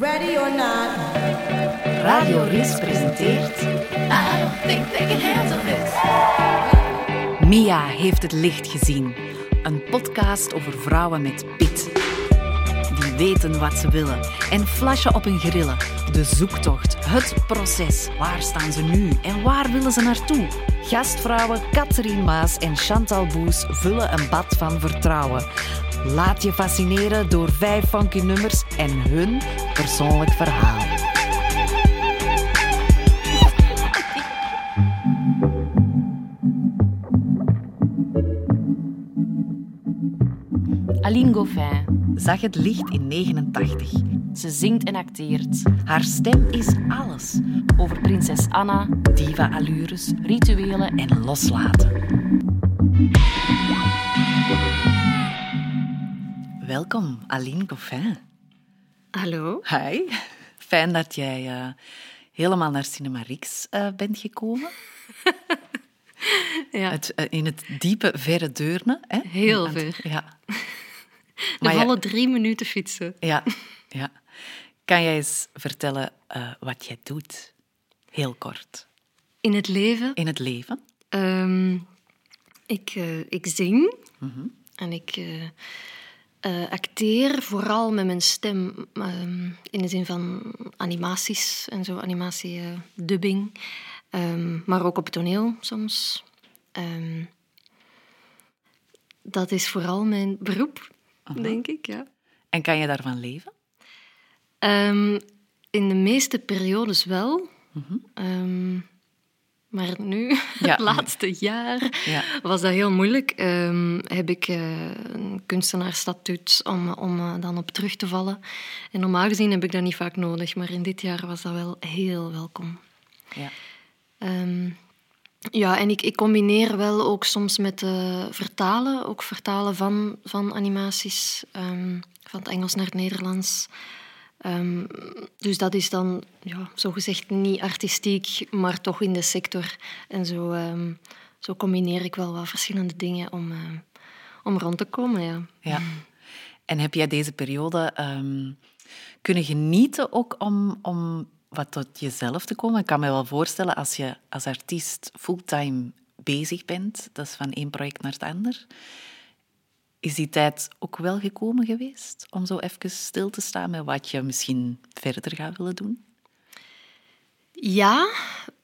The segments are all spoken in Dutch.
Ready or not. Radio Ris presenteert... I don't think they can handle this. Mia heeft het licht gezien. Een podcast over vrouwen met pit. Die weten wat ze willen en flashen op hun grillen. De zoektocht, het proces. Waar staan ze nu en waar willen ze naartoe? Gastvrouwen Catherine Maas en Chantal Boes vullen een bad van vertrouwen. Laat je fascineren door vijf funky nummers en hun persoonlijk verhaal. Aline Goffin. Zag het licht in 89. Ze zingt en acteert. Haar stem is alles. Over prinses Anna, Diva-allures rituelen en... en loslaten. Welkom, Aline Goffin. Hallo. Hi. Fijn dat jij eh, helemaal naar Cinema Rix eh, bent gekomen. Ja, Het, eh, in het diepe, verre Deurne. Hè? Heel ver. Ja. de Maar ja- volle drie minuten fietsen. Ja, ja. Kan jij eens vertellen wat jij doet? Heel kort. In het leven. In het leven? ehm, ik, ik zing. Mhm. En ik eh, acteer vooral met mijn stem. ehm, in de zin van animaties en zo. Animatie, eh, dubbing. Ehm, maar ook op het toneel soms. Ehm, dat is vooral mijn beroep, denk ik, ja. En kan je daarvan leven? In de meeste periodes wel. Ehm, maar nu, Ja. het laatste jaar, Ja. was dat heel moeilijk. Ehm, heb ik eh, een kunstenaarsstatuut om, om eh, dan op terug te vallen. En normaal gezien heb ik dat niet vaak nodig, maar in dit jaar was dat wel heel welkom. Ja. Ehm, ja, en ik, ik combineer wel ook soms met eh, vertalen, ook vertalen van, van animaties, ehm, van het Engels naar het Nederlands. Ehm, dus dat is dan ja, zogezegd niet artistiek, maar toch in de sector. En zo, ehm, zo combineer ik wel wat verschillende dingen om, eh, om rond te komen. Ja. ja. En heb jij deze periode ehm, kunnen genieten ook om, om wat tot jezelf te komen? Ik kan me wel voorstellen als je als artiest fulltime bezig bent, dat is van één project naar het ander. Is die tijd ook wel gekomen geweest om zo even stil te staan met wat je misschien verder gaat willen doen? Ja,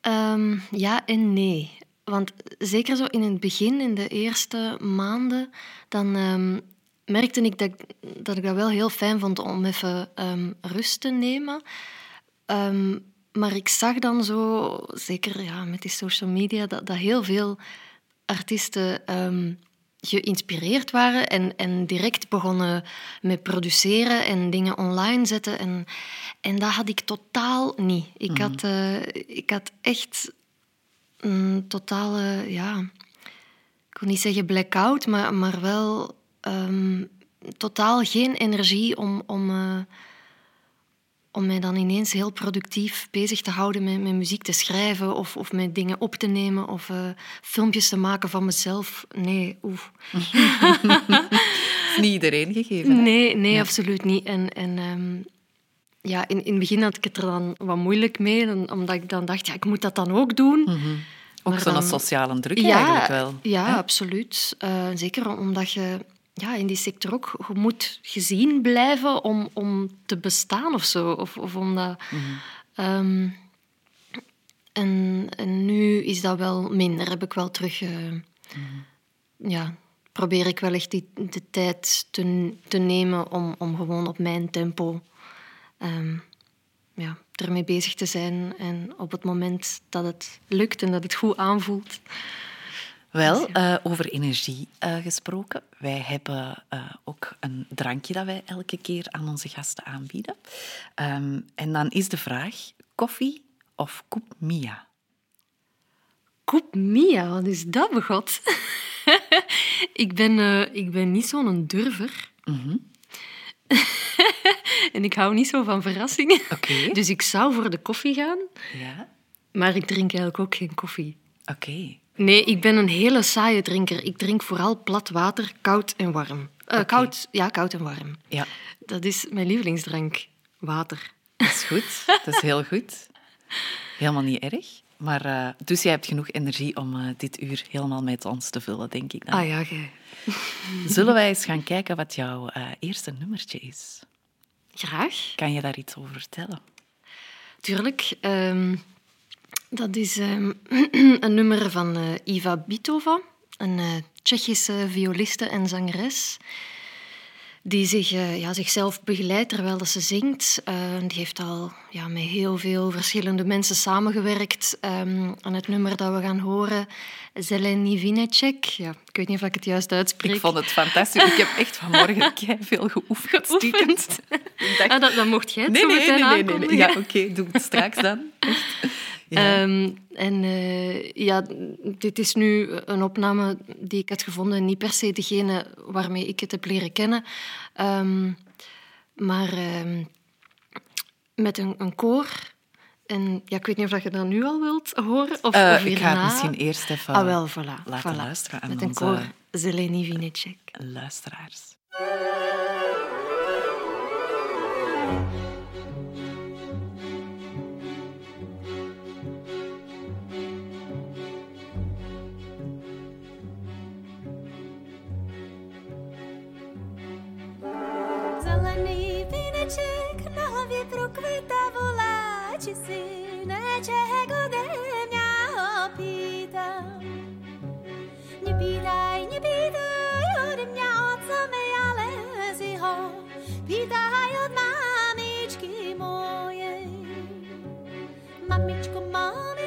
ehm, ja en nee. Want zeker zo in het begin, in de eerste maanden, dan ehm, merkte ik dat, dat ik dat wel heel fijn vond om even ehm, rust te nemen. Maar ik zag dan zo, zeker ja, met die social media, dat, dat heel veel artiesten geïnspireerd waren en, en direct begonnen met produceren en dingen online zetten. En, en dat had ik totaal niet. Ik, had, eh, ik had echt een totale, ja, ik wil niet zeggen blackout, maar, maar wel ehm, totaal geen energie om, om, eh, om mij dan ineens heel productief bezig te houden met, met muziek te schrijven of, of met dingen op te nemen of eh, filmpjes te maken van mezelf. Nee, oef. niet iedereen gegeven. hè? Nee, nee, absoluut niet. En, en ehm, ja, in, in het begin had ik het er dan wat moeilijk mee, omdat ik dan dacht, ja, ik moet dat dan ook doen. Ook Maar zo'n dan- sociale druk ja, eigenlijk wel. Ja, hè? absoluut. Eh, zeker omdat je ja, in die sector ook je moet gezien blijven om, om te bestaan of zo. Of, of omdat, Ehm, en, en nu is dat wel minder. Heb ik wel terug... eh, Ja, probeer ik wel echt die, de tijd te, te nemen om, om gewoon op mijn tempo ehm, ja, ermee bezig te zijn. En op het moment dat het lukt en dat het goed aanvoelt, Wel, eh, over energie eh, gesproken. Wij hebben eh, ook een drankje dat wij elke keer aan onze gasten aanbieden. Ehm, en dan is de vraag, koffie of koep Mia? Koep Mia, wat is dat begot? ik, ben, ik ben niet zo'n durver. en ik hou niet zo van verrassingen. Oké. Dus ik zou voor de koffie gaan, Ja? maar ik drink eigenlijk ook geen koffie. Oké. Nee, ik ben een hele saaie drinker. Ik drink vooral plat water, koud en warm. Eh, koud, ja, koud en warm. Ja. Dat is mijn lievelingsdrank. Water. goed. Dat is heel goed. Helemaal niet erg. Maar, uh, dus jij hebt genoeg energie om uh, dit uur helemaal met ons te vullen, denk ik. Dan. Ah ja, jij. Zullen wij eens gaan kijken wat jouw eerste nummertje is? Graag. Kan je daar iets over vertellen? Tuurlijk. Um, dat is um, een nummer van Iva Bitova, een Tsjechische violiste en zangeres die zich, uh, ja, zichzelf begeleidt terwijl dat ze zingt. Uh, die heeft al ja, met heel veel verschillende mensen samengewerkt um, aan het nummer dat we gaan horen. Zeleny Vinecek. Ja, ik weet niet of ik het juist uitspreek. Ik vond het fantastisch. Ik heb echt vanmorgen veel geoefend. geoefend. Dacht... Ah, dat, dat mocht jij het nee, nee, meteen nee, nee, nee, Ja, oké, okay, doe het straks dan. Echt. Ja. Um, en uh, ja, dit is nu een opname die ik had gevonden, niet per se degene waarmee ik het heb leren kennen, um, maar um, met een, een koor. En ja, ik weet niet of je dat nu al wilt horen. Of, uh, of ik ga het misschien eerst even ah, wel, voilà, laten voilà. luisteren aan Met een koor Zeleny Vinecek. luisteraars. procvitavo laticine cieco de mia opita Ne pitai, ne pitai od mia oca me aleziho Pitai od mamički moje Mamičko, mamičko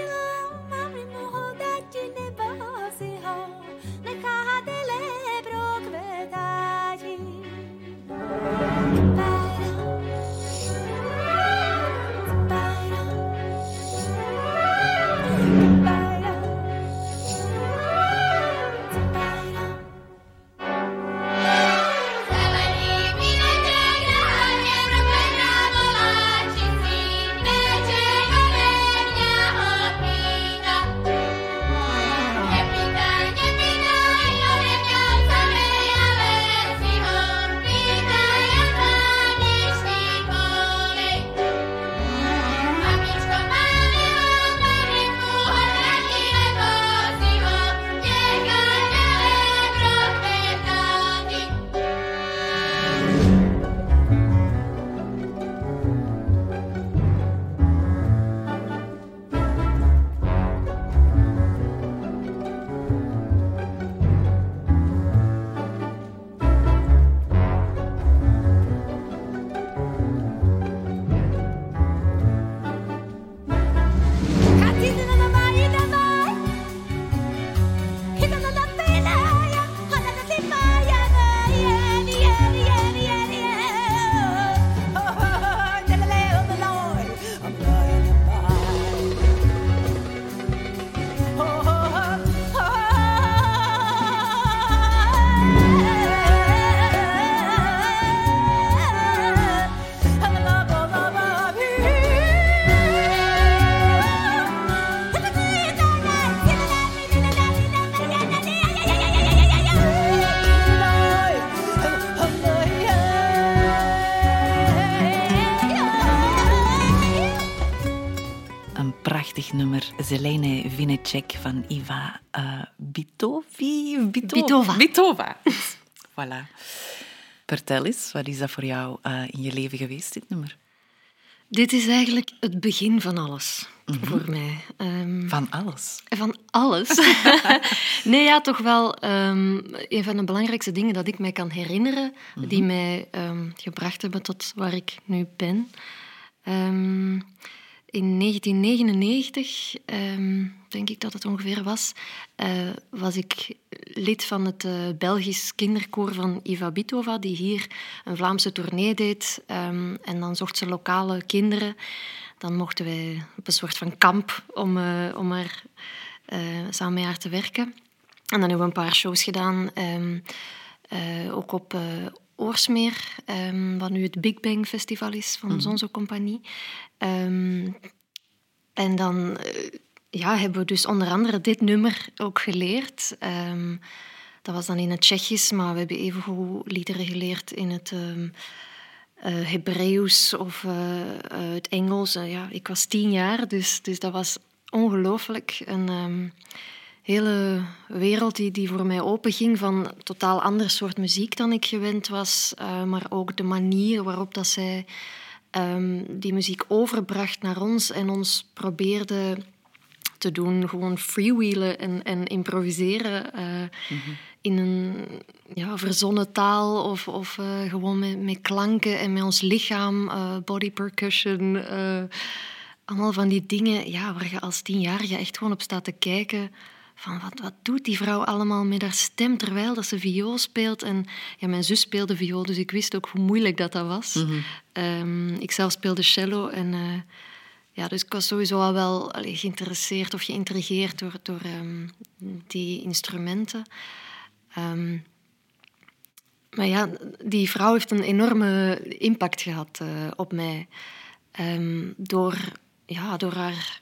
Bitova. voilà. Vertel eens, wat is dat voor jou uh, in je leven geweest, dit nummer? Dit is eigenlijk het begin van alles mm -hmm. voor mij. Um, van alles? Van alles. nee, ja, toch wel um, een van de belangrijkste dingen dat ik mij kan herinneren, mm -hmm. die mij um, gebracht hebben tot waar ik nu ben. In 1999, um, denk ik dat het ongeveer was, uh, was ik lid van het uh, Belgisch kinderkoor van Iva Bitova, die hier een Vlaamse tournee deed. Um, en dan zocht ze lokale kinderen. Dan mochten wij op een soort van kamp om, uh, om er samen met haar te werken. En dan hebben we een paar shows gedaan, um, ook op Oorsmeer, um, wat nu het Big Bang Festival is van mm. Zonzo Compagnie. Um, en dan uh, ja, hebben we dus onder andere dit nummer ook geleerd. Um, dat was dan in het Tsjechisch, maar we hebben evengoed liederen geleerd in het eh Hebreeuws of eh, het Engels. Eh, ja, ik was tien jaar, dus, dus dat was ongelooflijk. Een ehm, hele wereld die, die voor mij openging van totaal ander soort muziek dan ik gewend was. eh, maar ook de manier waarop dat zij ehm, die muziek overbracht naar ons en ons probeerde te doen gewoon freewheelen en, en improviseren eh, in een ja, verzonnen taal of, of eh, gewoon met, met klanken en met ons lichaam, body percussion. allemaal van die dingen ja, waar je als tienjarige echt gewoon op staat te kijken. Van wat, wat doet die vrouw allemaal met haar stem terwijl dat ze viool speelt? En ja, mijn zus speelde viool, dus ik wist ook hoe moeilijk dat, dat was. Ehm, ik zelf speelde cello en eh, ja, dus ik was sowieso al wel allee, geïnteresseerd of geïntrigeerd door, door ehm, die instrumenten. Ehm, maar ja, die vrouw heeft een enorme impact gehad eh, op mij. Door, ja, door haar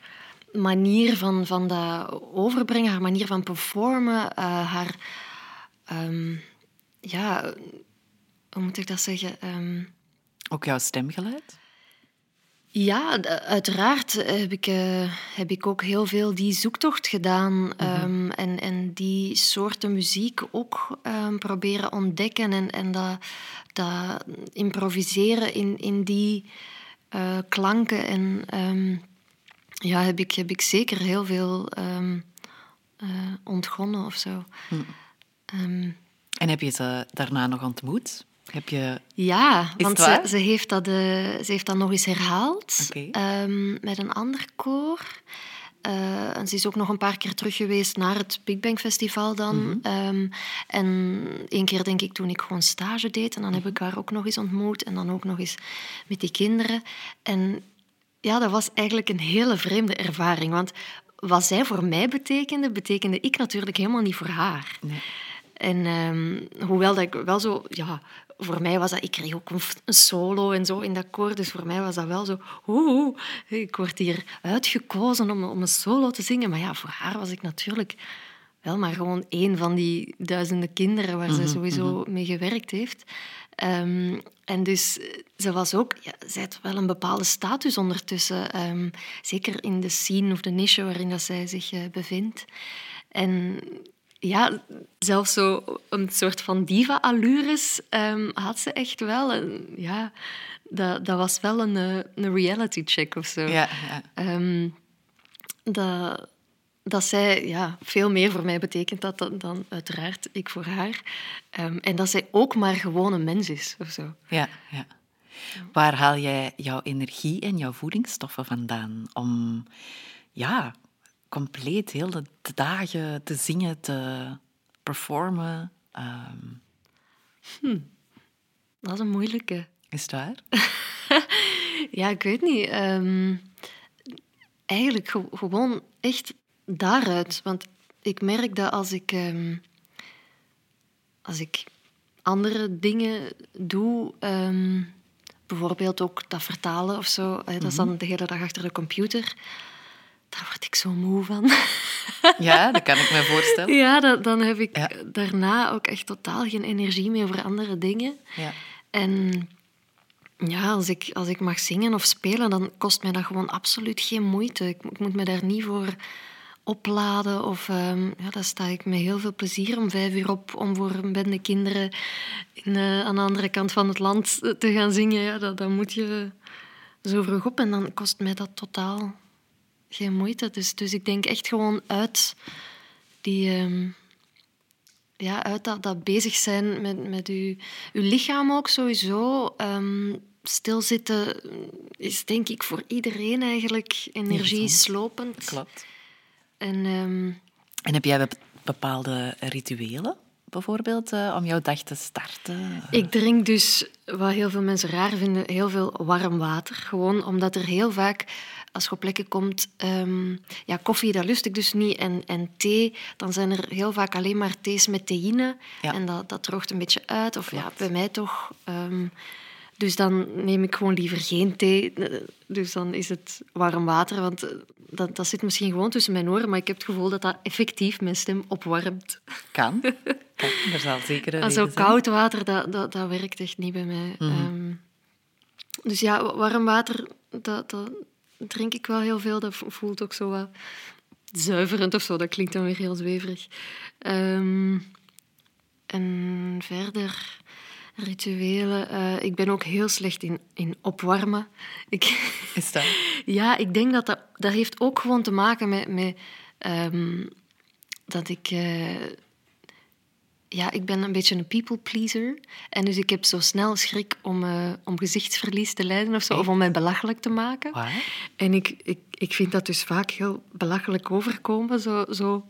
manier van, van dat overbrengen, haar manier van performen, eh, haar... ehm, ja, hoe moet ik dat zeggen? Ehm, Ook jouw stemgeluid? ja, uiteraard heb ik, eh, heb ik ook heel veel die zoektocht gedaan. ehm, en, en die soorten muziek ook ehm, proberen ontdekken. En, en dat, dat improviseren in, in die eh, klanken. En ja, heb ik, heb ik zeker heel veel ehm, eh, ontgonnen of zo. Ehm, En heb je ze daarna nog ontmoet? Heb je... ja, want ze, ze, heeft dat, eh, ze heeft dat nog eens herhaald ehm, met een ander koor. Eh, en ze is ook nog een paar keer terug geweest naar het Big Bang Festival dan. Ehm, en één keer denk ik toen ik gewoon stage deed. En dan heb ik haar ook nog eens ontmoet. En dan ook nog eens met die kinderen. En ja, dat was eigenlijk een hele vreemde ervaring. Want wat zij voor mij betekende, betekende ik natuurlijk helemaal niet voor haar. Nee. En ehm, hoewel dat ik wel zo... Ja, voor mij was dat... Ik kreeg ook een, solo en zo in dat koor. Dus voor mij was dat wel zo... Oeh, ik word hier uitgekozen om, om een solo te zingen. Maar ja, voor haar was ik natuurlijk wel maar gewoon één van die duizenden kinderen waar ze sowieso mee gewerkt heeft. Ehm, en dus eh, ze was ook... Ja, zij had wel een bepaalde status ondertussen. ehm, zeker in de scene of de niche waarin dat zij zich eh, bevindt. En ja, zelfs zo een soort van diva-allures ehm, had ze echt wel. En ja, dat, dat was wel een, eh, een reality check of zo. Ja, ja. Dat, dat zij ja, veel meer voor mij betekent dat dan, dan uiteraard ik voor haar. Ehm, en dat zij ook maar gewoon een mens is of zo. Ja, ja. Waar haal jij jouw energie en jouw voedingsstoffen vandaan om ja, compleet heel de dagen te zingen, te performen? Ehm, Dat is een moeilijke. is het waar? Ja, ik weet niet. Ehm, eigenlijk ge- gewoon echt daaruit. Want ik merk dat als ik, ehm, als ik andere dingen doe, ehm, bijvoorbeeld ook dat vertalen of zo, dat is dan de hele dag achter de computer, daar word ik zo moe van. Ja, dat kan ik me voorstellen. ja, dat, dan heb ik Ja. daarna ook echt totaal geen energie meer voor andere dingen. Ja. En ja, als ik, als ik mag zingen of spelen, dan kost mij dat gewoon absoluut geen moeite. Ik, ik moet me daar niet voor opladen. Of, ehm, ja, daar sta ik met heel veel plezier om vijf uur op om voor een bende kinderen in, eh, aan de andere kant van het land te gaan zingen. Ja, dat, dan moet je zo vroeg op en dan kost mij dat totaal geen moeite. Dus, dus ik denk echt gewoon uit die... ehm, ja, uit dat, dat bezig zijn met, met uw, uw lichaam ook sowieso. ehm, stilzitten is denk ik voor iedereen eigenlijk energieslopend. Klopt. En ehm, En heb jij bep- bepaalde rituelen, bijvoorbeeld, eh, om jouw dag te starten? ik drink dus, wat heel veel mensen raar vinden, heel veel warm water. Gewoon omdat er heel vaak, als je op plekken komt... ehm, ja, koffie, dat lust ik dus niet. En, en thee, dan zijn er heel vaak alleen maar thees met theïne. Ja. En dat, dat droogt een beetje uit. Of ja, bij mij toch... ehm, dus dan neem ik gewoon liever geen thee. Dus dan is het warm water. Want eh, dat, dat zit misschien gewoon tussen mijn oren. Maar ik heb het gevoel dat dat effectief mijn stem opwarmt. Kan. kan. Er zal zeker een En zo koud water, dat, dat, dat werkt echt niet bij mij. Ehm, dus ja, wa- warm water, dat, dat drink ik wel heel veel. Dat vo- voelt ook zo wat zuiverend of zo. Dat klinkt dan weer heel zweverig. Ehm, en verder rituelen. eh, ik ben ook heel slecht in, in opwarmen. Ik, Is dat? ja, ik denk dat dat, dat heeft ook gewoon te maken met, met ehm, dat ik... eh, ja, ik ben een beetje een people pleaser. En dus ik heb zo snel schrik om, eh, om gezichtsverlies te lijden of zo. Of om mij belachelijk te maken. Waar? En ik, ik, ik vind dat dus vaak heel belachelijk overkomen. Zo, zo.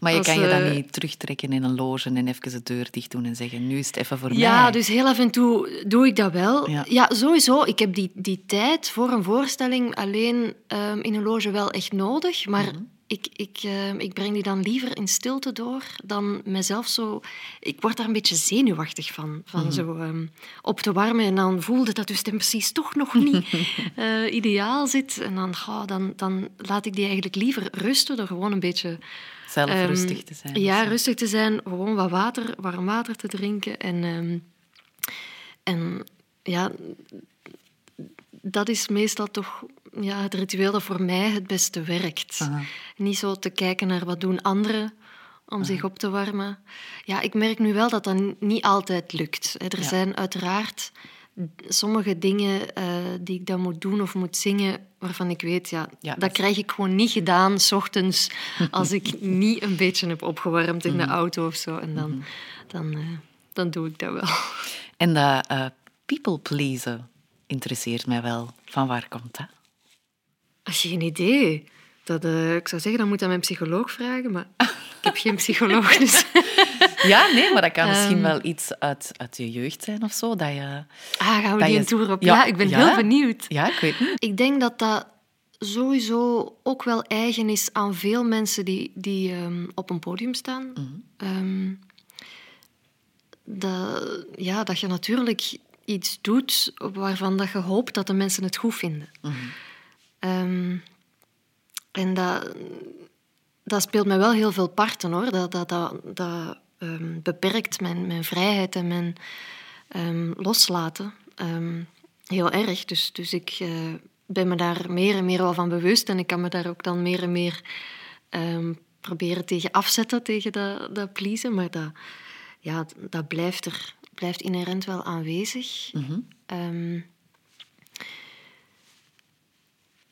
Maar je Als, kan je dan eh, niet terugtrekken in een loge en even de deur dicht doen en zeggen, nu is het even voor Ja, mij. dus heel af en toe doe ik dat wel. Ja. Ja, sowieso. Ik heb die, die tijd voor een voorstelling alleen ehm, in een loge wel echt nodig. Maar Mhm. ik, ik, ehm, ik breng die dan liever in stilte door dan mezelf zo... Ik word daar een beetje zenuwachtig van. Van Mhm. zo ehm, op te warmen en dan voelde dat dus stem precies toch nog niet eh, ideaal zit. En dan, goh, dan, dan laat ik die eigenlijk liever rusten door gewoon een beetje... Zelf Ehm, rustig te zijn. Ja, zo. rustig te zijn, gewoon wat water, warm water te drinken. En, ehm, en ja, dat is meestal toch ja, het ritueel dat voor mij het beste werkt. Aha. Niet zo te kijken naar wat doen anderen om zich op te warmen. Ja, ik merk nu wel dat dat niet altijd lukt. Er Ja. zijn uiteraard sommige dingen eh, die ik dan moet doen of moet zingen, waarvan ik weet, ja, Ja, dat krijg ik gewoon niet gedaan, s ochtends, als ik niet een beetje heb opgewarmd in de auto of zo. En dan, dan, eh, dan doe ik dat wel. En dat eh, people pleasen interesseert mij wel. Van waar komt dat? Geen idee. Dat, ik zou zeggen, dan moet je aan mijn psycholoog vragen, maar ik heb geen psycholoog, dus... Ja, nee, maar dat kan misschien Ehm. wel iets uit, uit je jeugd zijn of zo. Dat je... Ah, gaan we die je- een tour op? Ja, Ja, ik ben ja. heel benieuwd. Ja, ik weet niet. Ik denk dat dat sowieso ook wel eigen is aan veel mensen die, die ehm, op een podium staan. Ehm, dat, ja, dat je natuurlijk iets doet waarvan dat je hoopt dat de mensen het goed vinden. Ehm, en dat, dat speelt mij wel heel veel parten, hoor. Dat, dat, dat, dat ehm, beperkt mijn, mijn vrijheid en mijn ehm, loslaten ehm, heel erg. Dus, dus ik eh, ben me daar meer en meer wel van bewust en ik kan me daar ook dan meer en meer proberen tegen afzetten, tegen dat, dat pleasen. Maar dat, ja, dat blijft er blijft inherent wel aanwezig. Ehm,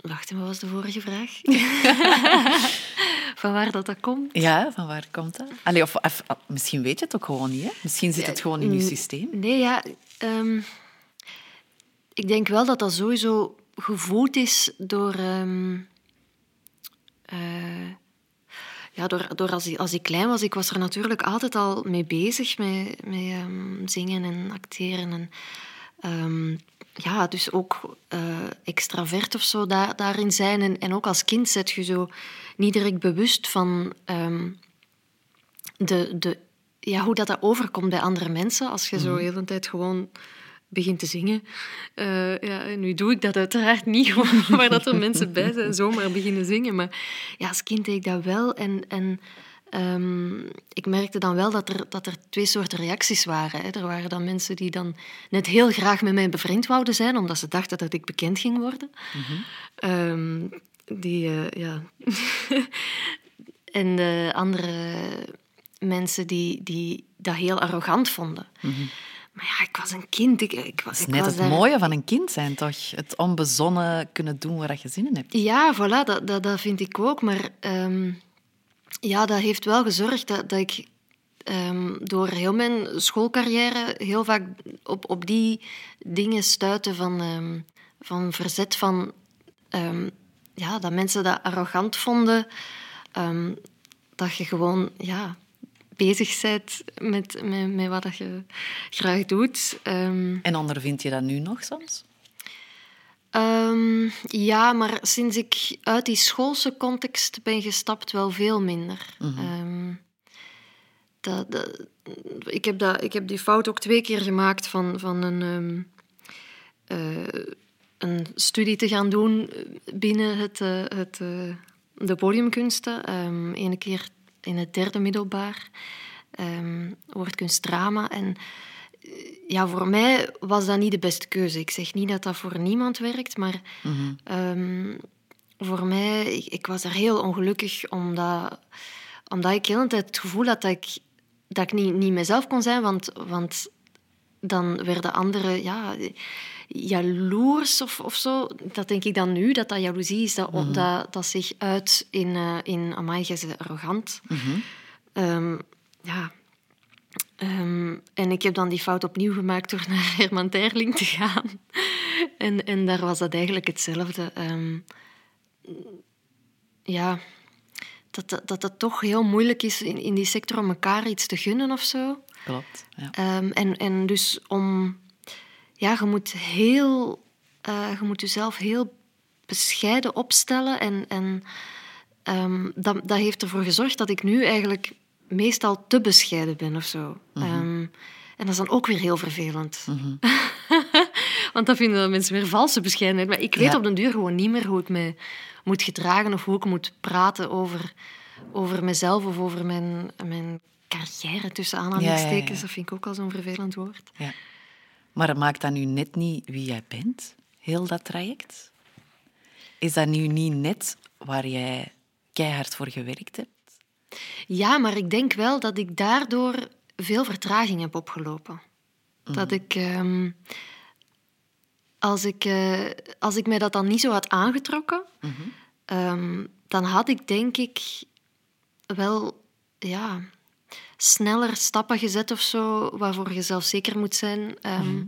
wacht, wat was de vorige vraag? van waar dat, dat komt? Ja, van waar komt dat? Allee, of, of- ah, misschien weet je het ook gewoon niet. Hè? Misschien zit het gewoon in je Mm, systeem. Nee, ja. ehm, ik denk wel dat dat sowieso gevoed is door... ehm, eh, ja, door, door als, ik, als ik klein was, ik was er natuurlijk altijd al mee bezig met, met ehm, zingen en acteren. En, ja, dus ook eh, extravert of zo daar, daarin zijn. En, en ook als kind zet je zo niet direct bewust van ehm, de, de, ja, hoe dat, dat overkomt bij andere mensen. Als je zo de hele tijd gewoon begint te zingen. Eh, ja, nu doe ik dat uiteraard niet, maar dat er mensen bij zijn zomaar beginnen zingen. Maar ja, als kind deed ik dat wel. En, en ehm, ik merkte dan wel dat er, dat er twee soorten reacties waren. Hè. Er waren dan mensen die dan net heel graag met mij bevriend wouden zijn, omdat ze dachten dat ik bekend ging worden. Ehm, die, eh, ja... en de andere mensen die, die dat heel arrogant vonden. Maar ja, ik was een kind. Ik, ik, was, Dat is ik net was het daar- mooie van een kind zijn, toch? Het onbezonnen kunnen doen waar je zin in hebt. Ja, voilà, dat, dat, dat vind ik ook. Maar ehm, ja, dat heeft wel gezorgd dat, dat ik ehm, door heel mijn schoolcarrière heel vaak op, op die dingen stuitte van, ehm, van verzet van... ehm, ja, dat mensen dat arrogant vonden. dat je gewoon ja, bezig bent met, met, met wat je graag doet. Ehm, En ondervind je dat nu nog soms? Ehm, ja, maar sinds ik uit die schoolse context ben gestapt, wel veel minder. Ehm, dat, dat- ik, heb dat, ik heb die fout ook twee keer gemaakt van, van een, ehm, eh, een studie te gaan doen binnen het, eh, het, eh, de podiumkunsten. Ene keer in het derde middelbaar, ehm woordkunstdrama. En ja, voor mij was dat niet de beste keuze. Ik zeg niet dat dat voor niemand werkt, maar ehm, voor mij, ik, ik was er heel ongelukkig omdat, omdat ik heel de tijd het gevoel had dat ik, dat ik niet, niet mezelf kon zijn, want, want dan werden anderen ja, jaloers of, of zo. Dat denk ik dan nu, dat dat jaloezie is, dat, dat, dat zich uit in, uh, in amai, arrogant. Ehm, ja. Ehm, en ik heb dan die fout opnieuw gemaakt door naar Herman Terling te gaan. en, en daar was dat eigenlijk hetzelfde. Ehm, ja, dat, dat, dat het toch heel moeilijk is in, in die sector om elkaar iets te gunnen of zo. Klopt. Ja. Ehm, en, en dus om... Ja, je moet heel... eh, je moet jezelf heel bescheiden opstellen. En, en dat, dat heeft ervoor gezorgd dat ik nu eigenlijk meestal te bescheiden ben of zo. Ehm, en dat is dan ook weer heel vervelend. Want dan vinden mensen weer valse bescheidenheid. Maar ik weet Ja. op den duur gewoon niet meer hoe ik me moet gedragen of hoe ik moet praten over, over mezelf of over mijn, mijn carrière tussen aanhalingstekens. Ja, ja, ja. Dat vind ik ook al zo'n vervelend woord. Ja. Maar het maakt dat nu net niet wie jij bent, heel dat traject? Is dat nu niet net waar jij keihard voor gewerkt hebt? Ja, maar ik denk wel dat ik daardoor veel vertraging heb opgelopen. Dat ik, ehm, als ik, eh, als ik mij dat dan niet zo had aangetrokken, ehm, dan had ik denk ik wel ja, sneller stappen gezet of zo, waarvoor je zelf zeker moet zijn, ehm,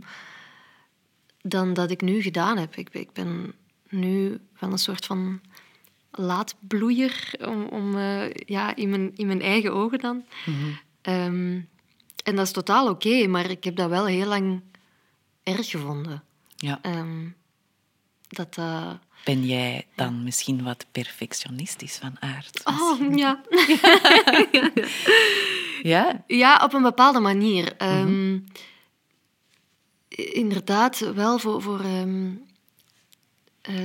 dan dat ik nu gedaan heb. Ik, ik ben nu wel een soort van laatbloeier, om, om, eh, ja, in, mijn, in mijn eigen ogen dan. Ehm, en dat is totaal oké, maar ik heb dat wel heel lang erg gevonden. Ja. Ehm, dat dat... Ben jij dan misschien wat perfectionistisch van aard? Oh, ja. Ja? Ja, op een bepaalde manier. Ehm, Inderdaad, wel voor, voor eh,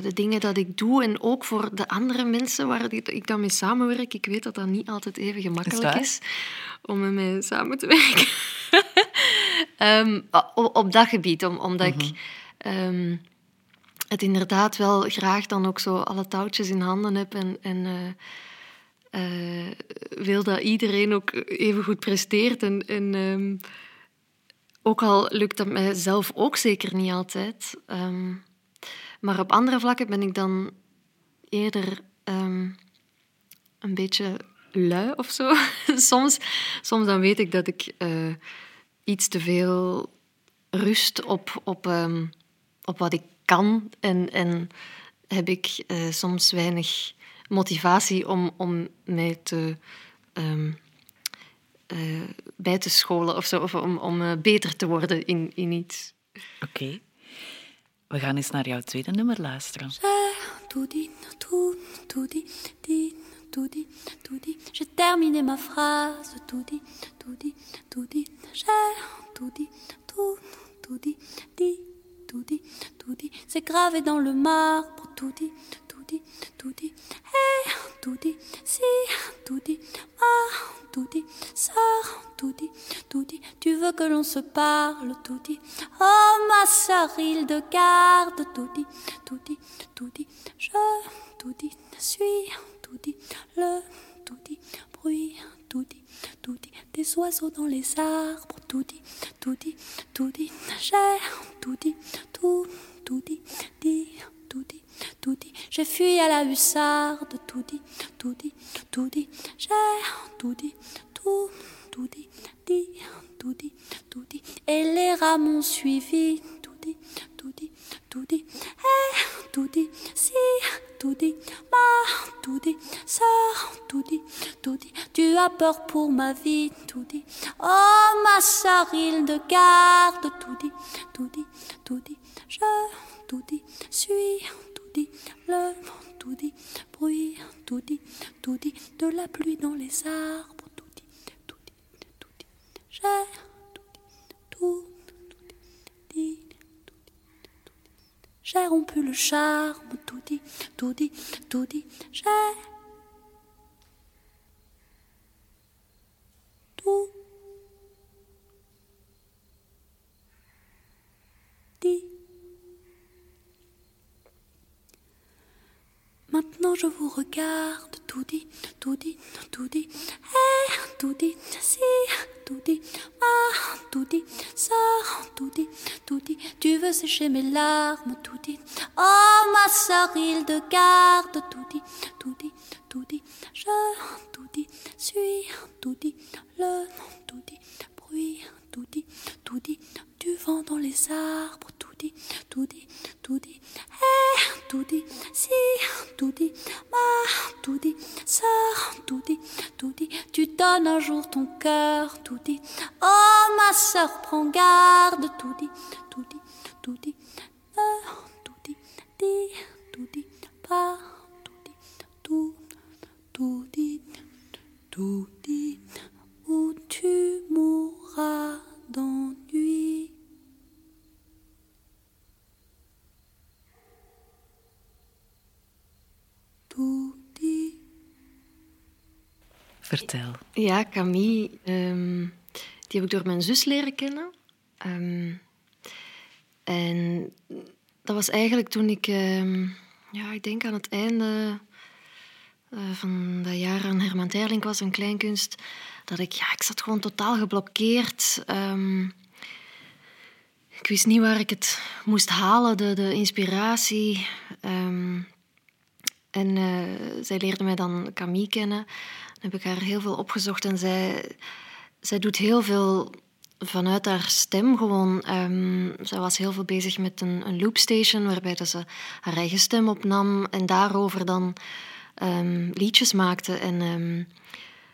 de dingen dat ik doe en ook voor de andere mensen waar ik, dan mee samenwerk. Ik weet dat dat niet altijd even gemakkelijk is, om met mij samen te werken. Ehm, op, dat gebied, om, omdat ik ehm, het inderdaad wel graag dan ook zo alle touwtjes in handen heb en... en eh, eh, wil dat iedereen ook even goed presteert. En, en ehm, ook al lukt dat mij zelf ook zeker niet altijd. Maar op andere vlakken ben ik dan eerder ehm, een beetje lui of zo. soms, soms dan weet ik dat ik eh, iets te veel rust op, op, ehm, op wat ik kan. En, en heb ik eh, soms weinig motivatie om, om mij te, ehm, eh, bij te scholen of zo. Of om, om beter te worden in, in iets. Oké. We gaan eens naar jouw tweede nummer luisteren. J'ai terminé ma phrase, tout dit, tout dit, tout dit. J'ai tout dit, tout, tout dit, dit, tout dit, tout dit. C'est gravé dans le marbre, tout dit, tout dit, tout dit. Et tout dit, si, tout dit, ah, tout dit, ça, tout dit, tout dit. Tu veux que l'on se parle, tout dit. Oh, ma sœur Hildegarde, tout dit, tout dit, tout dit. Je, tout dit, suis, tout dit, le, tout dit, bruit, tout dit, tout dit. Des oiseaux dans les arbres, tout dit, tout dit, tout dit. J'ai, tout dit, tout, tout dit, dit, tout dit. J'ai fui à la hussarde, tout dit, tout dit, tout dit. J'ai, tout dit, tout, tout dit, dit, tout dit, tout dit. Et les rats m'ont suivi, tout dit, tout dit, tout dit. Et tout dit, si, tout dit, ma, tout dit, ça, tout dit, tout dit. Tu as peur pour ma vie, tout dit. Oh, ma sœur Hildegarde, tout dit, tout dit, tout dit. Je, tout dit, suis, dit, le, tout dit, bruit, tout dit, tout dit. De la pluie dans les arbres, tout dit, tout dit, tout dit. J'ai, tout dit, tout, tout dit, dit, tout dit, tout dit. J'ai rompu le charme, tout dit, tout dit, tout dit. J'ai tout, quand je vous regarde, tout dit, tout dit, tout dit, eh, tout dit, si, tout dit, ah, tout dit, ça, tout dit, tout dit, tu veux sécher mes larmes, tout dit, oh ma soeur, il de garde, tout dit, tout dit, tout dit, je, tout dit, suis, tout dit, le, tout dit, bruit, tout dit, tout dit, du vent dans les arbres, tout dit, tout dit, tout dit, tutti, si, dit, ma, tutti, ça, tout dit, Tu donnes un jour ton cœur, tout dit, Oh, ma sœur, prends garde, tutti, tutti, tutti, ne, tutti, di, tutti, pas, tutti, tout, dit, tout dit, où tu mourras d'ennui. Vertel. Ja, Camille, ehm, die heb ik door mijn zus leren kennen. Ehm, en dat was eigenlijk toen ik, ehm, ja, ik denk aan het einde eh, van dat jaar aan Herman Terling was, een kleinkunst, dat ik, ja, ik zat gewoon totaal geblokkeerd. Ik wist niet waar ik het moest halen, de, de inspiratie. En eh, zij leerde mij dan Camille kennen. Heb ik haar heel veel opgezocht en zij, zij doet heel veel vanuit haar stem gewoon. Ehm, zij was heel veel bezig met een, een loopstation waarbij dat ze haar eigen stem opnam en daarover dan ehm, liedjes maakte. En ehm,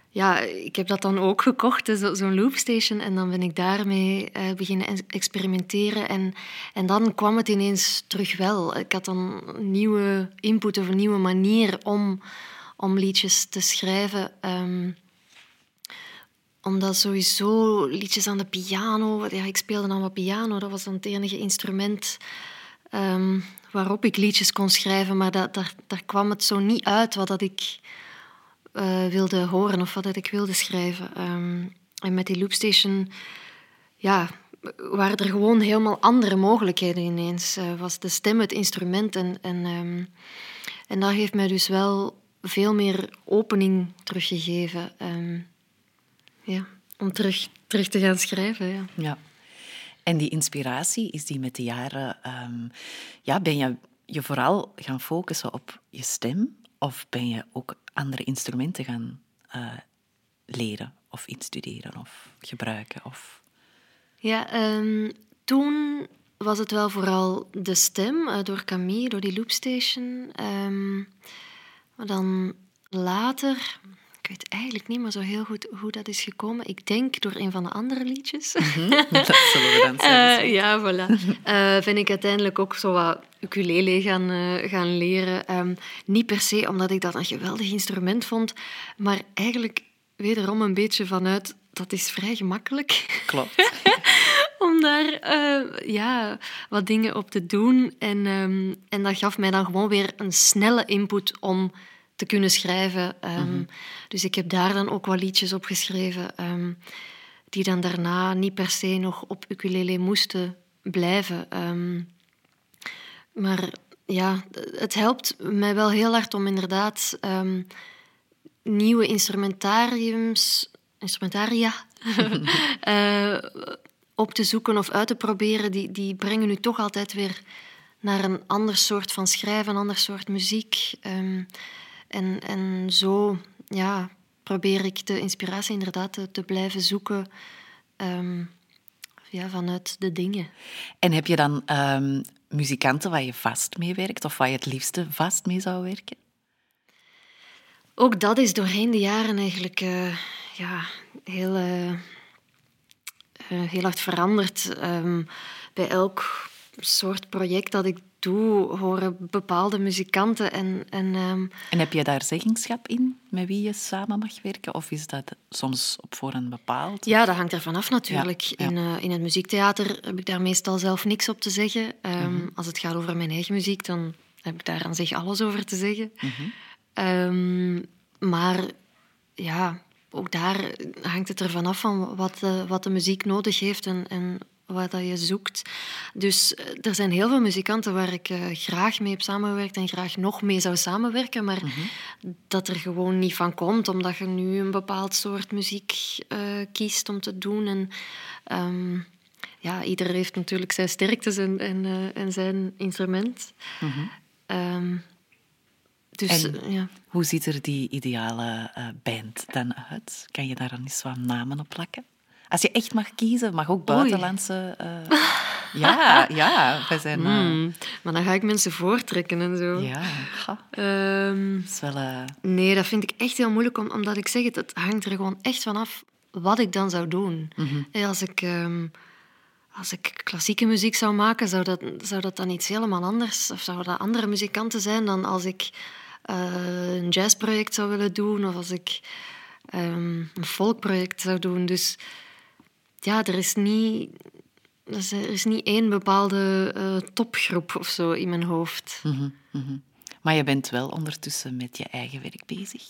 ja, ik heb dat dan ook gekocht, dus zo- zo'n loopstation. En dan ben ik daarmee eh, beginnen ex- experimenteren. En, en dan kwam het ineens terug wel. Ik had dan nieuwe input of een nieuwe manier om, om liedjes te schrijven. Ehm, omdat sowieso liedjes aan de piano... Ja, ik speelde dan wat piano, dat was dan het enige instrument ehm, waarop ik liedjes kon schrijven. Maar dat, daar, daar kwam het zo niet uit wat dat ik eh, wilde horen of wat dat ik wilde schrijven. Ehm, en met die loopstation ja, waren er gewoon helemaal andere mogelijkheden ineens. Eh, was de stem het instrument en, en, en dat heeft mij dus wel veel meer opening teruggegeven. ehm, ja, om terug, terug te gaan schrijven. Ja. Ja. En die inspiratie, is die met de jaren... ehm, ja, ben je je vooral gaan focussen op je stem? Of ben je ook andere instrumenten gaan eh, leren of instuderen of gebruiken? Of... Ja, ehm, toen was het wel vooral de stem eh, door Camille, door die loopstation. Maar dan later, ik weet eigenlijk niet meer zo heel goed hoe dat is gekomen. Ik denk door een van de andere liedjes. Dat zullen we dan zeggen. Eh, ja, voilà. Eh, ben ik uiteindelijk ook zo wat ukulele gaan, eh, gaan leren. Ehm, niet per se omdat ik dat een geweldig instrument vond, maar eigenlijk wederom een beetje vanuit dat is vrij gemakkelijk Klopt. Om daar eh, ja, wat dingen op te doen. En, ehm, en dat gaf mij dan gewoon weer een snelle input om te kunnen schrijven. Ehm, Dus ik heb daar dan ook wat liedjes op geschreven, ehm, die dan daarna niet per se nog op ukulele moesten blijven. Maar ja, het helpt mij wel heel hard om inderdaad nieuwe instrumentariums, instrumentaria eh, op te zoeken of uit te proberen. Die, die brengen u toch altijd weer naar een ander soort van schrijven, een ander soort muziek. Ehm, en, en zo ja, probeer ik de inspiratie inderdaad te, te blijven zoeken ehm, ja, vanuit de dingen. En heb je dan ehm, muzikanten waar je vast mee werkt of waar je het liefste vast mee zou werken? Ook dat is doorheen de jaren eigenlijk eh, ja, heel, eh, heel hard veranderd. Ehm, bij elk soort project dat ik doe, horen bepaalde muzikanten. En, en ehm, En heb je daar zeggenschap in met wie je samen mag werken? Of is dat soms op voorhand bepaald? ja, dat hangt ervan af natuurlijk. Ja, ja. In, eh, in het muziektheater heb ik daar meestal zelf niks op te zeggen. Ehm, Als het gaat over mijn eigen muziek, dan heb ik daar aan zich alles over te zeggen. Ehm, maar ja, ook daar hangt het ervan af van wat de, wat de muziek nodig heeft en, en wat dat je zoekt. Dus eh, er zijn heel veel muzikanten waar ik eh, graag mee heb samengewerkt en graag nog mee zou samenwerken, maar dat er gewoon niet van komt, omdat je nu een bepaald soort muziek eh, kiest om te doen. En, ehm, ja, ieder heeft natuurlijk zijn sterktes en, en, eh, en zijn instrument. Ehm, dus En- ja. Hoe ziet er die ideale eh, band dan uit? Kan je daar dan eens wat namen op plakken? Als je echt mag kiezen, mag ook buitenlandse... eh, ja, ja, wij zijn... eh, Hmm, maar dan ga ik mensen voortrekken en zo. Ja, ga. Ehm, Dat is wel... eh, Nee, dat vind ik echt heel moeilijk, om- omdat ik zeg het, het hangt er gewoon echt van af wat ik dan zou doen. Eh, Als ik, ehm, als ik klassieke muziek zou maken, zou dat, zou dat dan iets helemaal anders, of zou dat andere muzikanten zijn dan als ik eh, een jazzproject zou willen doen, of als ik ehm, een folkproject zou doen. Dus ja, er is niet, er is, er is niet één bepaalde eh, topgroep of zo in mijn hoofd. mhm, mhm. Maar je bent wel ondertussen met je eigen werk bezig.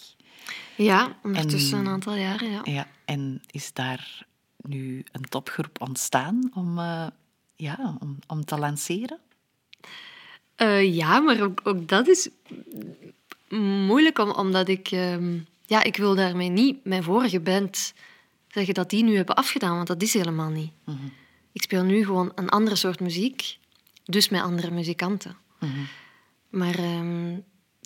Ja, ondertussen En- een aantal jaren, ja. Ja, en is daar nu een topgroep ontstaan om, eh, ja, om, om te lanceren? Eh, ja, maar ook, ook dat is moeilijk, om, omdat ik... ehm, ja, ik wil daarmee niet mijn vorige band zeggen dat die nu hebben afgedaan, want dat is helemaal niet. Ik speel nu gewoon een andere soort muziek, dus met andere muzikanten. Maar ehm,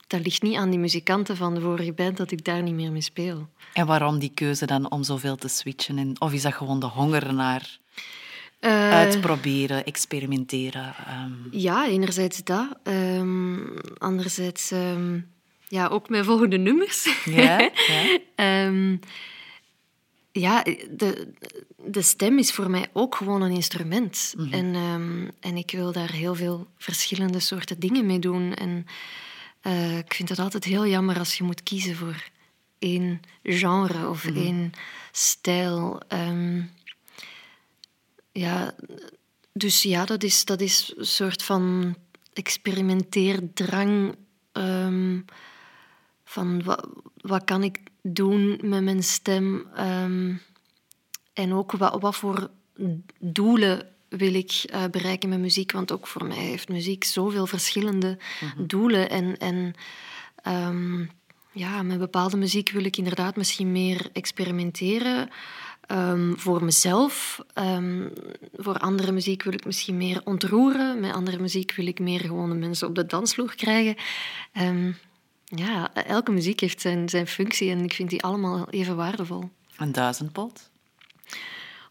dat ligt niet aan die muzikanten van de vorige band dat ik daar niet meer mee speel. En waarom die keuze dan om zoveel te switchen? En, of is dat gewoon de honger naar Eh, uitproberen, experimenteren? ehm, Ja, enerzijds dat. Ehm, anderzijds ehm, ja, ook mijn volgende nummers. Ja, ja. Ja, de, de stem is voor mij ook gewoon een instrument. en, ehm, en ik wil daar heel veel verschillende soorten dingen mee doen. En eh, ik vind het altijd heel jammer als je moet kiezen voor één genre of één stijl. Ehm, ja, dus ja, dat is, dat is een soort van experimenteerdrang. ehm, van wat, wat kan ik doen met mijn stem? ehm, en ook wat, wat voor doelen wil ik eh, bereiken met muziek? Want ook voor mij heeft muziek zoveel verschillende doelen. En, en ehm, ja, met bepaalde muziek wil ik inderdaad misschien meer experimenteren. Ehm, voor mezelf. Ehm, voor andere muziek wil ik misschien meer ontroeren. Met andere muziek wil ik meer gewoon de mensen op de dansvloer krijgen. Ja, elke muziek heeft zijn, zijn functie en ik vind die allemaal even waardevol. Een duizendpoot?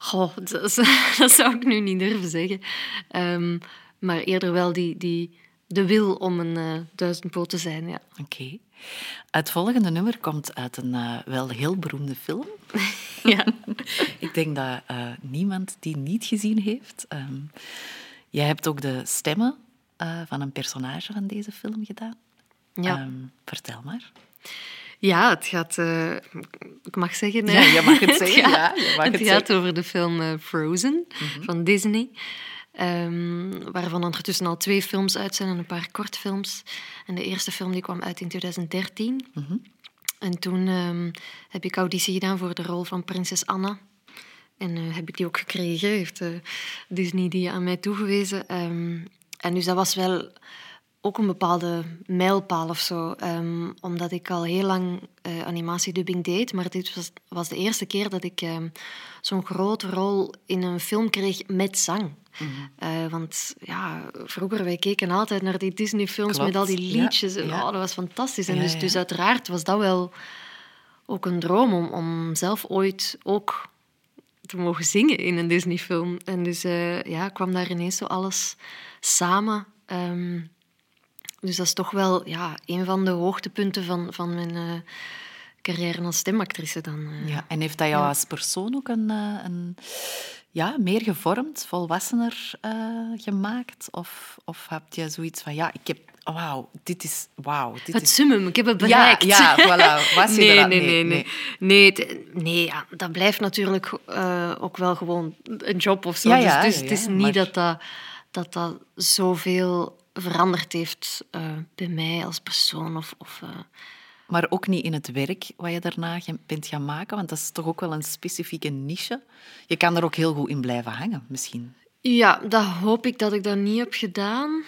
Goh, dat, dat zou ik nu niet durven zeggen. Ehm, maar eerder wel die, die, de wil om een eh, duizendpoot te zijn, ja. Oké. Het volgende nummer komt uit een eh, wel heel beroemde film. ja. Ik denk dat eh, niemand die niet gezien heeft. Ehm, jij hebt ook de stemmen van een personage van deze film gedaan. Ja. Ehm, vertel maar. Ja, het gaat... eh, ik mag zeggen... Ja, je mag het zeggen, gaat, ja, je mag het het gaat over de film eh, Frozen van Disney. ehm, waarvan ondertussen al twee films uit zijn en een paar kortfilms. En de eerste film die kwam uit in 2013. En toen ehm, heb ik auditie gedaan voor de rol van prinses Anna. En eh, heb ik die ook gekregen. Heeft Disney die aan mij toegewezen. Ehm, en dus dat was wel ook een bepaalde mijlpaal of zo. ehm, omdat ik al heel lang eh, animatiedubbing deed. Maar dit was, was de eerste keer dat ik ehm, zo'n grote rol in een film kreeg met zang. Eh, want ja, vroeger, wij keken altijd naar die Disney-films Klopt, met al die ja, liedjes. En, ja. oh, dat was fantastisch. En Ja, dus, dus uiteraard was dat wel ook een droom om, om zelf ooit ook te mogen zingen in een Disney-film. En dus eh, ja, kwam daar ineens zo alles samen. Ehm, dus dat is toch wel ja, een van de hoogtepunten van, van mijn eh, carrière als stemactrice dan. eh. Ja, en heeft dat jou als persoon ook een, eh, een ja, meer gevormd, volwassener gemaakt? Of, of heb je zoiets van, ja, ik heb, wauw, dit is, wauw. Dit Het is... summum, ik heb het Ja, bereikt. ja, voilà. Was je nee, er al- nee, nee, nee, nee. Nee, het- nee ja, dat blijft natuurlijk ook wel gewoon een job of zo. Ja, ja, dus dus ja, het is ja, niet maar- dat, dat, dat dat zoveel veranderd heeft eh, bij mij als persoon. Of, of, eh, Maar ook niet in het werk wat je daarna bent gaan maken, want dat is toch ook wel een specifieke niche. Je kan er ook heel goed in blijven hangen, misschien. Ja, dat hoop ik dat ik dat niet heb gedaan.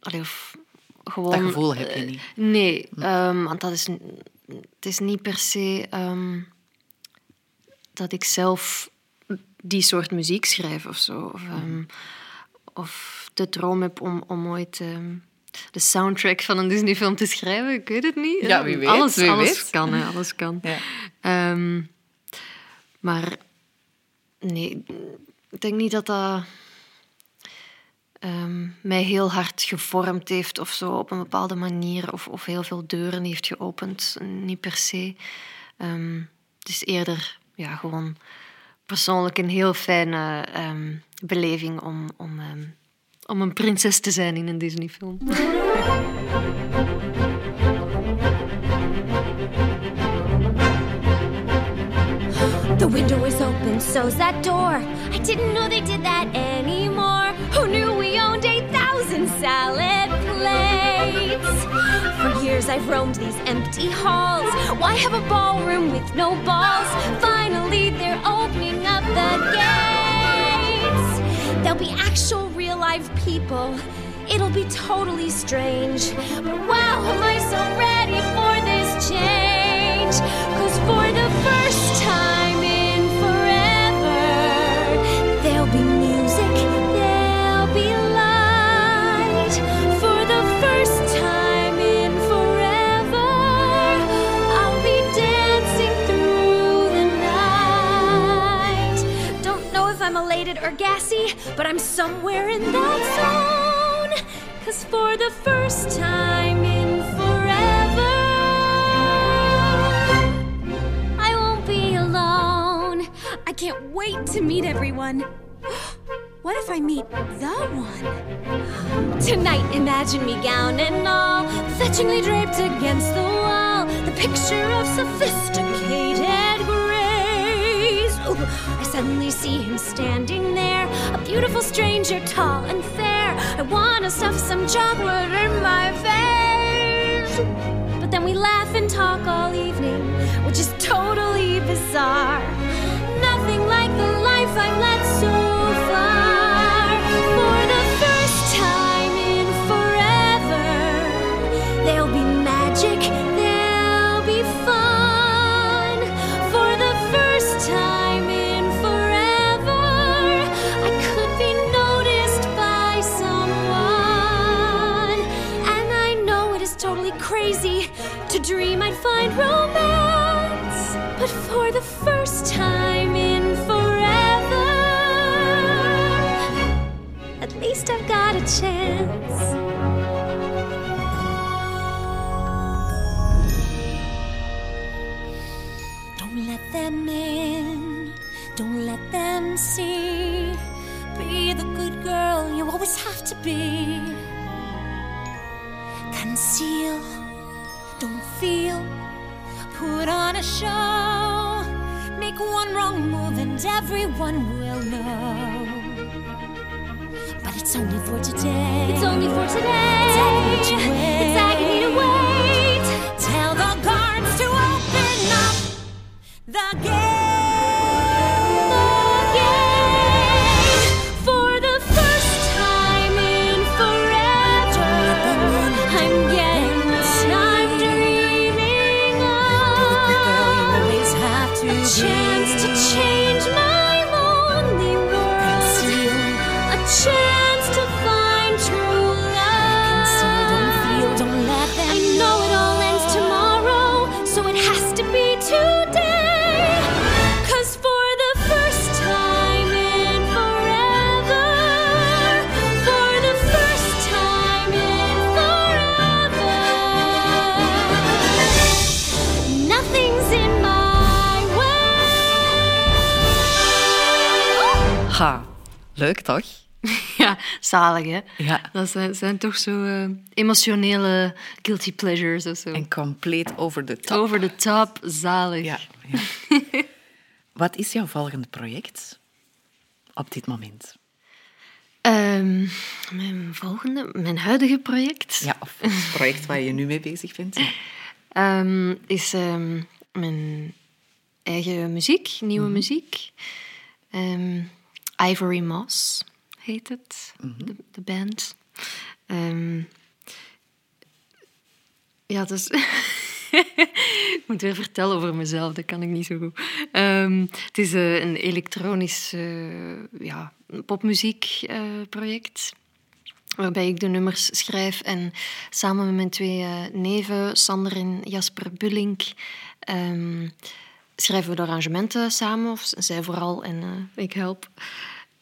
Allee, of gewoon... Dat gevoel heb je eh, niet. Nee, ehm, want dat is, het is niet per se ehm, dat ik zelf die soort muziek schrijf of zo. Of, ehm, of de droom heb om, om ooit ehm, de soundtrack van een Disney-film te schrijven. Ik weet het niet. Ja, wie weet, Alles, wie alles weet. kan, hè, alles kan. Ja. Ehm, maar nee, ik denk niet dat dat ehm, mij heel hard gevormd heeft of zo op een bepaalde manier. Of, of heel veel deuren heeft geopend. Niet per se. Het is eerder ja, gewoon persoonlijk een heel fijne ehm, beleving om, om, ehm, om een prinses te zijn in een Disney-film. The window is open, so's that door. I didn't know they did that anymore. Who knew we owned 8,000 salad plates? Years I've roamed these empty halls. Why have a ballroom with no balls? Finally, they're opening up the gates. There'll be actual real live people. It'll be totally strange. But wow, am I so ready for this change? Cause for the first I'm or gassy, but I'm somewhere in that zone. Cause for the first time in forever, I won't be alone. I can't wait to meet everyone. What if I meet the one? Tonight, imagine me gown and all, fetchingly draped against the wall. The picture of sophisticated I suddenly see him standing there, a beautiful stranger, tall and fair. I wanna stuff some chocolate in my face. But then we laugh and talk all evening, which is totally bizarre. Nothing like the life I've led so chance. Don't let them in, don't let them see. Be the good girl you always have to be. Conceal, don't feel, put on a show. Make one wrong move and everyone will for today. It's only for today. It's agony to wait. It's agony to wait. Tell the guards to open up the gate. Leuk toch? Ja, zalig hè? Ja. Dat zijn, zijn toch zo eh, emotionele guilty pleasures of zo. En compleet over de top. Over de top, zalig. Ja, ja. Wat is jouw volgende project op dit moment? Ehm, mijn volgende, mijn huidige project Ja, of het project waar je nu mee bezig bent? Ja. ehm, is ehm, mijn eigen muziek, nieuwe Mhm. muziek. Ivory Moss heet het, de, de band. Ehm, ja, dus... ik moet weer vertellen over mezelf, dat kan ik niet zo goed. Ehm, het is eh, een elektronisch uh, ja, popmuziekproject. waarbij ik de nummers schrijf en samen met mijn twee uh, neven, Sander en Jasper Bullink, ehm, schrijven we de arrangementen samen. Of zij vooral en ik help.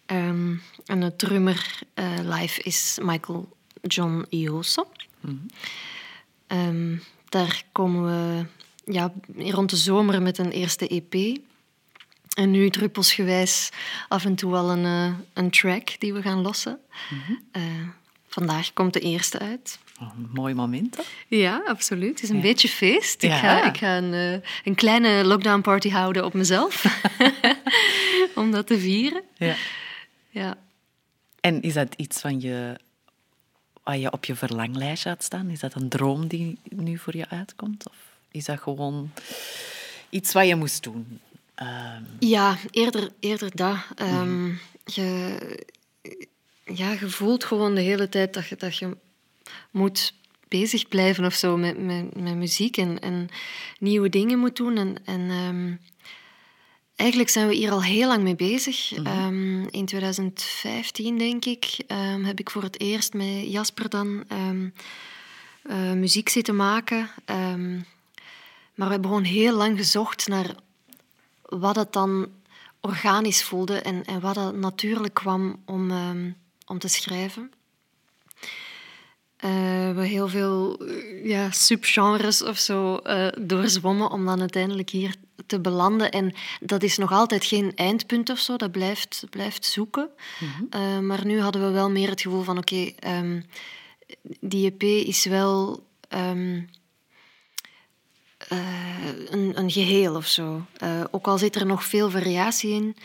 Um, en de drummer live is Michael John Ioso. Mm -hmm. Daar komen we ja, rond de zomer met een eerste EP. En nu druppelsgewijs af en toe wel een, uh, een track die we gaan lossen. Mm -hmm. uh, vandaag komt de eerste uit. Een mooi moment, hè? Ja, absoluut. Het is een ja. beetje feest. Ik ga, ik ga een, een kleine lockdown party houden op mezelf. Om dat te vieren. Ja. ja. En is dat iets van je wat je op je verlanglijstje had staan? Is dat een droom die nu voor je uitkomt? Of is dat gewoon iets wat je moest doen? Um... Ja, eerder, eerder dat. Um, mm. je, ja, je voelt gewoon de hele tijd dat je, dat je moet bezig blijven of zo met, met, met muziek en, en nieuwe dingen moet doen. En, en um, Eigenlijk zijn we hier al heel lang mee bezig. Mm -hmm. um, in 2015, denk ik, um, heb ik voor het eerst met Jasper dan uh, muziek zitten maken. maar we hebben gewoon heel lang gezocht naar wat het dan organisch voelde en, en wat het natuurlijk kwam om, om te schrijven. Uh, we hebben heel veel ja, subgenres of zo uh, doorzwommen om dan uiteindelijk hier te belanden. En dat is nog altijd geen eindpunt of zo, dat blijft, blijft zoeken. Mm -hmm. uh, maar nu hadden we wel meer het gevoel van: oké, okay, um, die EP is wel um, een, een, geheel of zo. ook al zit er nog veel variatie in.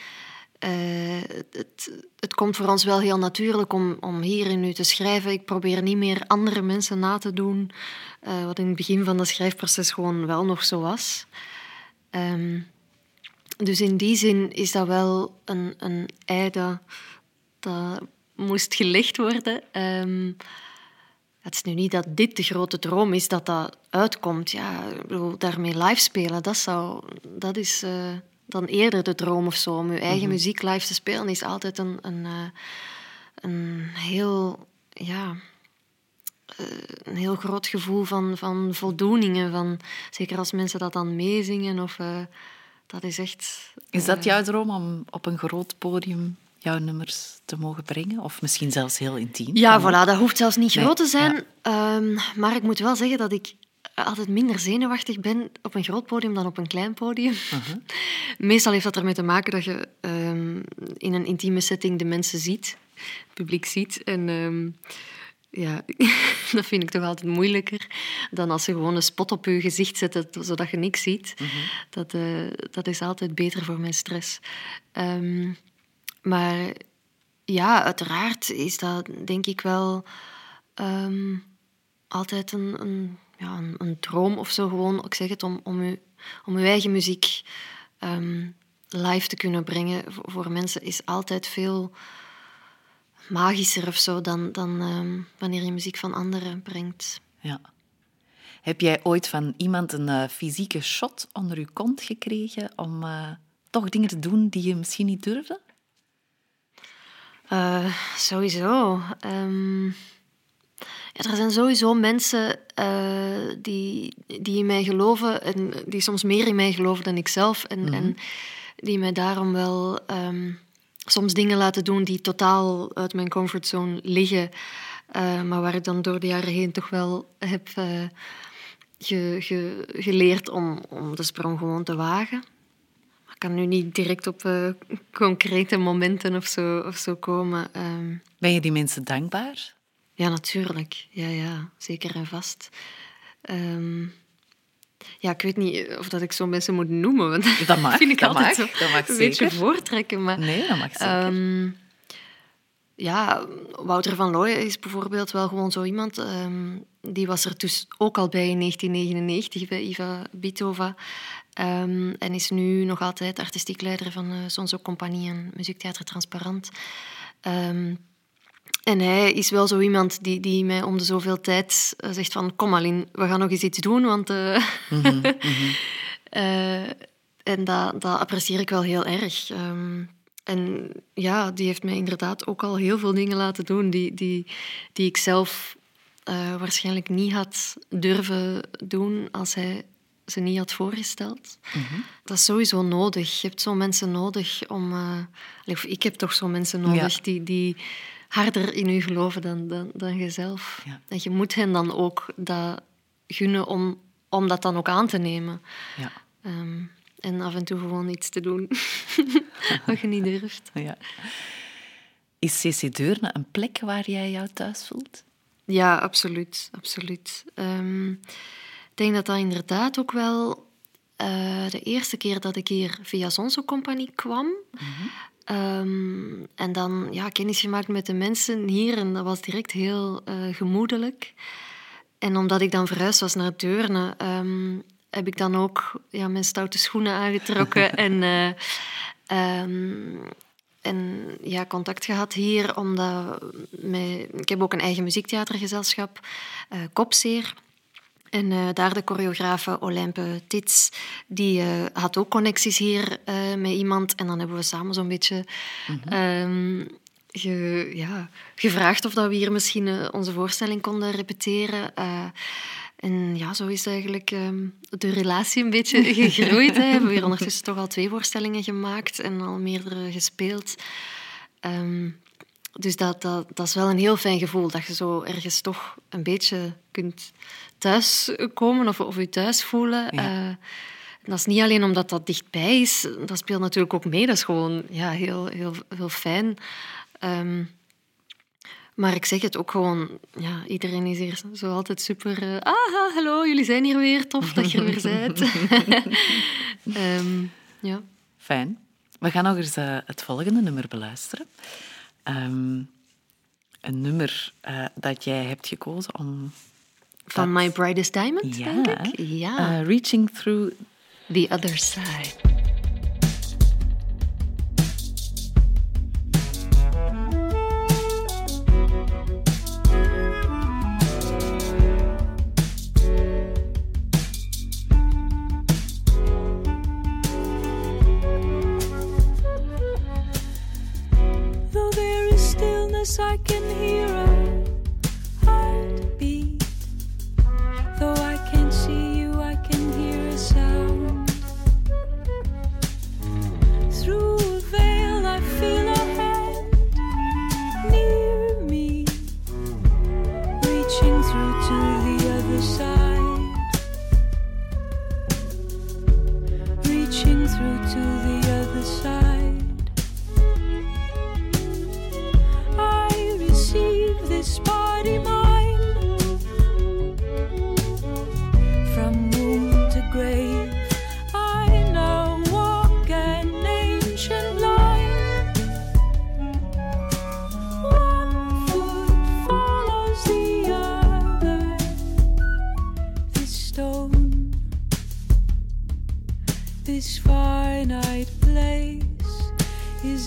Het, het, komt voor ons wel heel natuurlijk om, om hier nu te schrijven. Ik probeer niet meer andere mensen na te doen, wat in het begin van het schrijfproces gewoon wel nog zo was. Um, dus in die zin is dat wel een, een ei dat, dat moest gelegd worden. Um, het is nu niet dat dit de grote droom is dat dat uitkomt. Ja, daarmee live spelen, dat, zou, dat is uh, dan eerder de droom of zo. Om je eigen mm -hmm. muziek live te spelen is altijd een, een, uh, een heel... Ja, uh, een heel groot gevoel van, van voldoening. Van, zeker als mensen dat dan meezingen. Of, uh, dat is echt... Is dat jouw droom om op een groot podium jouw nummers te mogen brengen? Of misschien zelfs heel intiem? Ja, voilà, dat hoeft zelfs niet nee. groot te zijn. Ja. Um, maar ik moet wel zeggen dat ik altijd minder zenuwachtig ben op een groot podium dan op een klein podium. Uh -huh. Meestal heeft dat ermee te maken dat je um, in een intieme setting de mensen ziet, het publiek ziet. En... Um, ja, dat vind ik toch altijd moeilijker dan als ze gewoon een spot op je gezicht zetten, zodat je niks ziet. -hmm. dat, uh, dat is altijd beter voor mijn stress. Um, maar ja, uiteraard is dat denk ik wel altijd een, een, ja, een, een, droom of zo. Gewoon, ik zeg het, om, om, u, om uw eigen muziek um, live te kunnen brengen voor, voor mensen is altijd veel magischer of zo dan, dan um, wanneer je muziek van anderen brengt. Ja. Heb jij ooit van iemand een uh, fysieke shot onder je kont gekregen om uh, toch dingen te doen die je misschien niet durfde? Uh, sowieso. Um, ja, er zijn sowieso mensen die, die in mij geloven en die soms meer in mij geloven dan ik zelf. En, mm -hmm. en die mij daarom wel um, soms dingen laten doen die totaal uit mijn comfortzone liggen, uh, maar waar ik dan door de jaren heen toch wel heb uh, ge, ge, geleerd om, om de sprong gewoon te wagen. Ik kan nu niet direct op concrete momenten of zo, of zo komen. Um, ben je die mensen dankbaar? Ja, natuurlijk. Ja, ja, zeker en vast. Um, ja, ik weet niet of dat ik zo mensen moet noemen. Want dat mag. vind ik dat altijd mag, dat mag een beetje voortrekken. Maar, nee, dat mag zeker. Um, ja, Wouter van Looyen is bijvoorbeeld wel gewoon zo iemand. Um, die was er dus ook al bij in 1999 bij Iva Bitova. Um, en is nu nog altijd artistiek leider van uh, Sonso Compagnie en Muziektheater Transparant. Ehm, en hij is wel zo iemand die, die mij om de zoveel tijd eh, zegt van... Kom Aline, we gaan nog eens iets doen, want... eh, eh, en dat, dat apprecieer ik wel heel erg. Ehm, en ja, die heeft mij inderdaad ook al heel veel dingen laten doen die, die, die ik zelf waarschijnlijk niet had durven doen als hij ze niet had voorgesteld. Dat is sowieso nodig. Je hebt zo mensen nodig om... of ik heb toch zo mensen nodig Ja. die, die harder in u geloven dan, dan, dan jezelf. Ja. En je moet hen dan ook dat gunnen om, om dat dan ook aan te nemen. Ja. Ehm, en af en toe gewoon iets te doen wat je niet durft. ja. Is CC Deurne een plek waar jij jou thuis voelt? Ja, absoluut. absoluut. Ehm, ik denk dat dat inderdaad ook wel eh, de eerste keer dat ik hier via Zonso Compagnie kwam. Ehm, en dan ja, kennis gemaakt met de mensen hier en dat was direct heel eh, gemoedelijk. En omdat ik dan verhuisd was naar Deurne, ehm, heb ik dan ook ja, mijn stoute schoenen aangetrokken en, eh, ehm, en ja, contact gehad hier. Omdat mij, ik heb ook een eigen muziektheatergezelschap, eh Kopseer. En eh, daar de choreografe Olympe Tits, die eh, had ook connecties hier eh, met iemand. En dan hebben we samen zo'n beetje ehm, ge- ja, gevraagd of dat we hier misschien onze voorstelling konden repeteren. En ja, zo is eigenlijk ehm, de relatie een beetje gegroeid. Hè. We hebben hier ondertussen toch al twee voorstellingen gemaakt en al meerdere gespeeld. Ehm, dus dat, dat, dat is wel een heel fijn gevoel, dat je zo ergens toch een beetje kunt thuiskomen of, of je thuis voelen. Ja. Eh, dat is niet alleen omdat dat dichtbij is, dat speelt natuurlijk ook mee. Dat is gewoon ja, heel, heel, heel fijn. Ehm, maar ik zeg het ook gewoon, ja, iedereen is hier zo altijd super... eh, ah, hallo, jullie zijn hier weer, tof dat je er weer bent. Ehm, ja. Fijn. We gaan nog eens eh, het volgende nummer beluisteren. Ehm, een nummer eh, dat jij hebt gekozen om... Van dat- My Brightest Diamond, Ja. denk ik. Ja, eh, Reaching Through... The Other Side. Stillness, I can hear a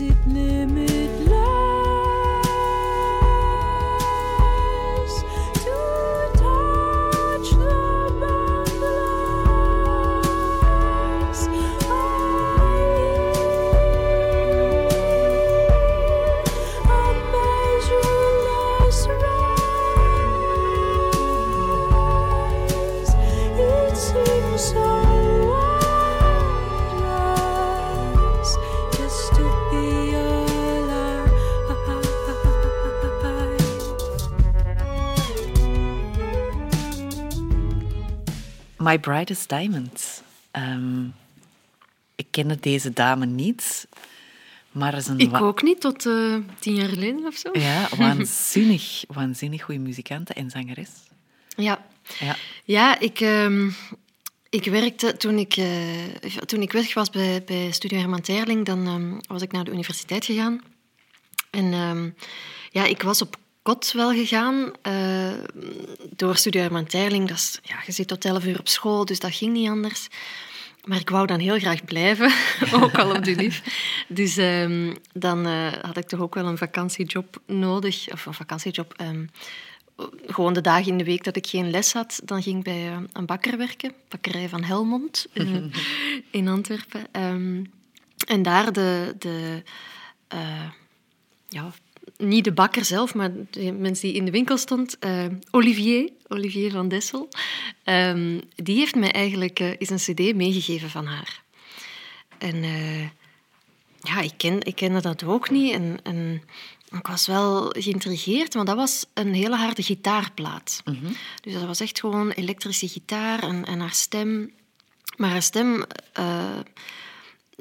it me. My Brightest Diamond. Ehm, ik kende deze dame niet, maar is een... Ik ook niet, tot eh, tien jaar geleden of zo. Ja, waanzinnig, waanzinnig goede muzikant en zangeres. Ja, Ja. ja ik, ehm, ik werkte toen ik, eh, toen ik weg was bij, bij Studio Herman Terling, dan ehm, was ik naar de universiteit gegaan. En ja, ik was op kot wel gegaan eh, door Herman Terling. Dat is, ja, je zit tot elf uur op school, dus dat ging niet anders. maar ik wou dan heel graag blijven, ook al op de lief. Dus ehm, dan uh, had ik toch ook wel een vakantiejob nodig. Of een vakantiejob. Ehm, gewoon de dagen in de week dat ik geen les had, dan ging ik bij uh, een bakker werken. Bakkerij van Helmond in, in Antwerpen. Um, en daar de... de uh, ja, niet de bakker zelf, maar de mensen die in de winkel stond, uh, Olivier, Olivier van Dessel, um, die heeft mij eigenlijk uh, eens een cd meegegeven van haar. En uh, ja, ik, ken, ik kende dat ook niet en, en ik was wel geïntrigeerd, want dat was een hele harde gitaarplaat. Mm -hmm. Dus dat was echt gewoon elektrische gitaar en, en haar stem. Maar haar stem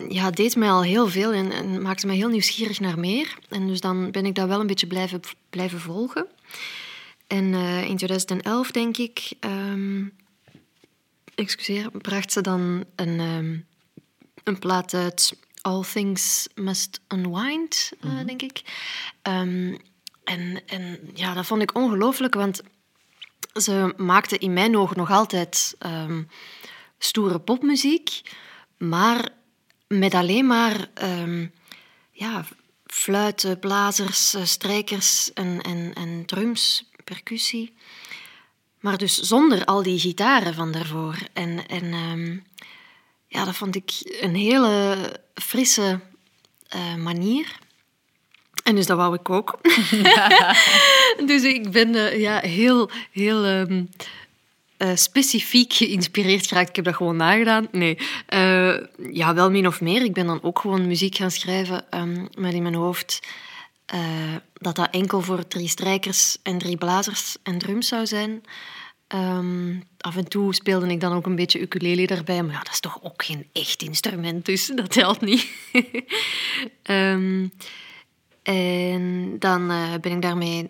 ja, deed mij al heel veel en, en, maakte mij heel nieuwsgierig naar meer. En dus dan ben ik dat wel een beetje blijven, blijven volgen. En uh, in 2011, denk ik, um, excuseer, bracht ze dan een, um, een plaat uit All Things Must Unwind, uh, mm -hmm. denk ik. Um, en, en ja, dat vond ik ongelooflijk, want ze maakte in mijn ogen nog altijd stoere popmuziek, maar met alleen maar um, ja, fluiten, blazers, strijkers en, en, en drums, percussie. Maar dus zonder al die gitaren van daarvoor. En, en um, ja, dat vond ik een hele frisse uh, manier. En dus dat wou ik ook. dus ik ben uh, ja, heel, heel um, uh, specifiek geïnspireerd geraakt. Ik heb dat gewoon nagedaan. Nee, uh, ja, wel min of meer. Ik ben dan ook gewoon muziek gaan schrijven um, met in mijn hoofd uh, dat dat enkel voor drie strijkers en drie blazers en drums zou zijn. Um, af en toe speelde ik dan ook een beetje ukulele erbij, maar ja, dat is toch ook geen echt instrument, dus dat telt niet. um, en dan ben ik daarmee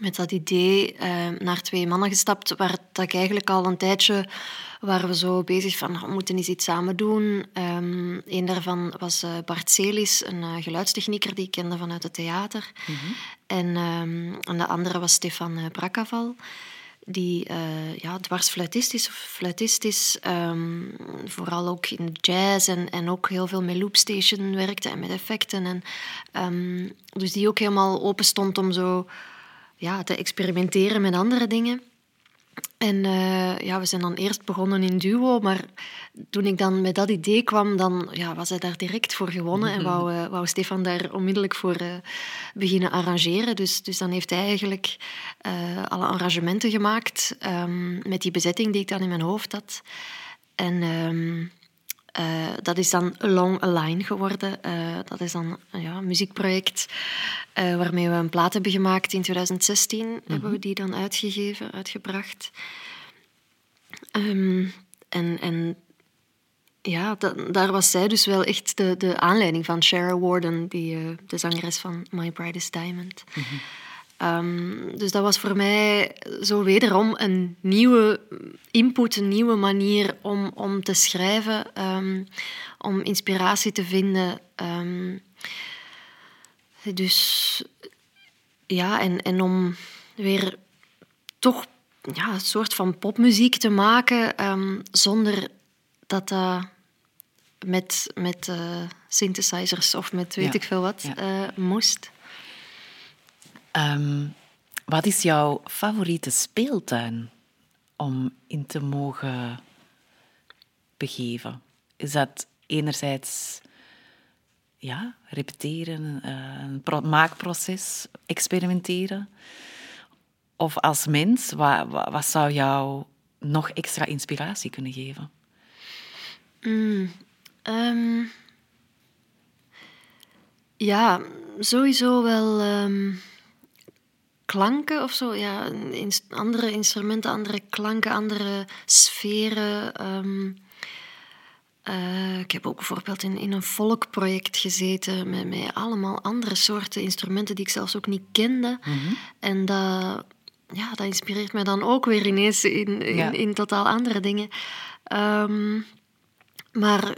met dat idee uh, naar twee mannen gestapt, waar dat ik eigenlijk al een tijdje waren we zo bezig van, we moeten eens iets samen doen. Um, een daarvan was uh, Bart Celis, een uh, geluidstechnieker die ik kende vanuit het theater. Mm -hmm. en, um, en de andere was Stefan Brakaval, die ja, dwarsfluitist is, of fluitist is, um, vooral ook in jazz en, en ook heel veel met loopstation werkte en met effecten. En, dus die ook helemaal open stond om zo ja, te experimenteren met andere dingen. En uh, ja, we zijn dan eerst begonnen in duo, maar toen ik dan met dat idee kwam, dan ja, was hij daar direct voor gewonnen en wou, uh, wou Stefan daar onmiddellijk voor uh, beginnen arrangeren. Dus, dus dan heeft hij eigenlijk alle arrangementen gemaakt um, met die bezetting die ik dan in mijn hoofd had. En um, uh, dat is dan Along a Line geworden. Uh, dat is dan ja, een muziekproject uh, waarmee we een plaat hebben gemaakt. In 2016 mm -hmm. hebben we die dan uitgegeven, uitgebracht. Um, en, en ja, dat, daar was zij dus wel echt de, de aanleiding van. Shara Warden, die, de zangeres van My Brightest Diamond. -hmm. Um, dus dat was voor mij zo wederom een nieuwe input, een nieuwe manier om, om te schrijven, um, om inspiratie te vinden. Um, dus ja, en, en om weer toch ja, een soort van popmuziek te maken zonder dat dat met, met uh, synthesizers of met weet ja. ik veel wat ja. uh, moest. Um, wat is jouw favoriete speeltuin om in te mogen begeven? Is dat enerzijds ja, repeteren, een maakproces, experimenteren? Of als mens, wat, wat zou jou nog extra inspiratie kunnen geven? Mm, um, ja, sowieso wel. Um, klanken of zo. Ja, andere instrumenten, andere klanken, andere sferen. Um, uh, ik heb ook bijvoorbeeld in, in een volkproject gezeten met, met allemaal andere soorten instrumenten die ik zelfs ook niet kende. Mm -hmm. En dat, ja, dat inspireert mij dan ook weer ineens in, in, ja. in totaal andere dingen. Um, maar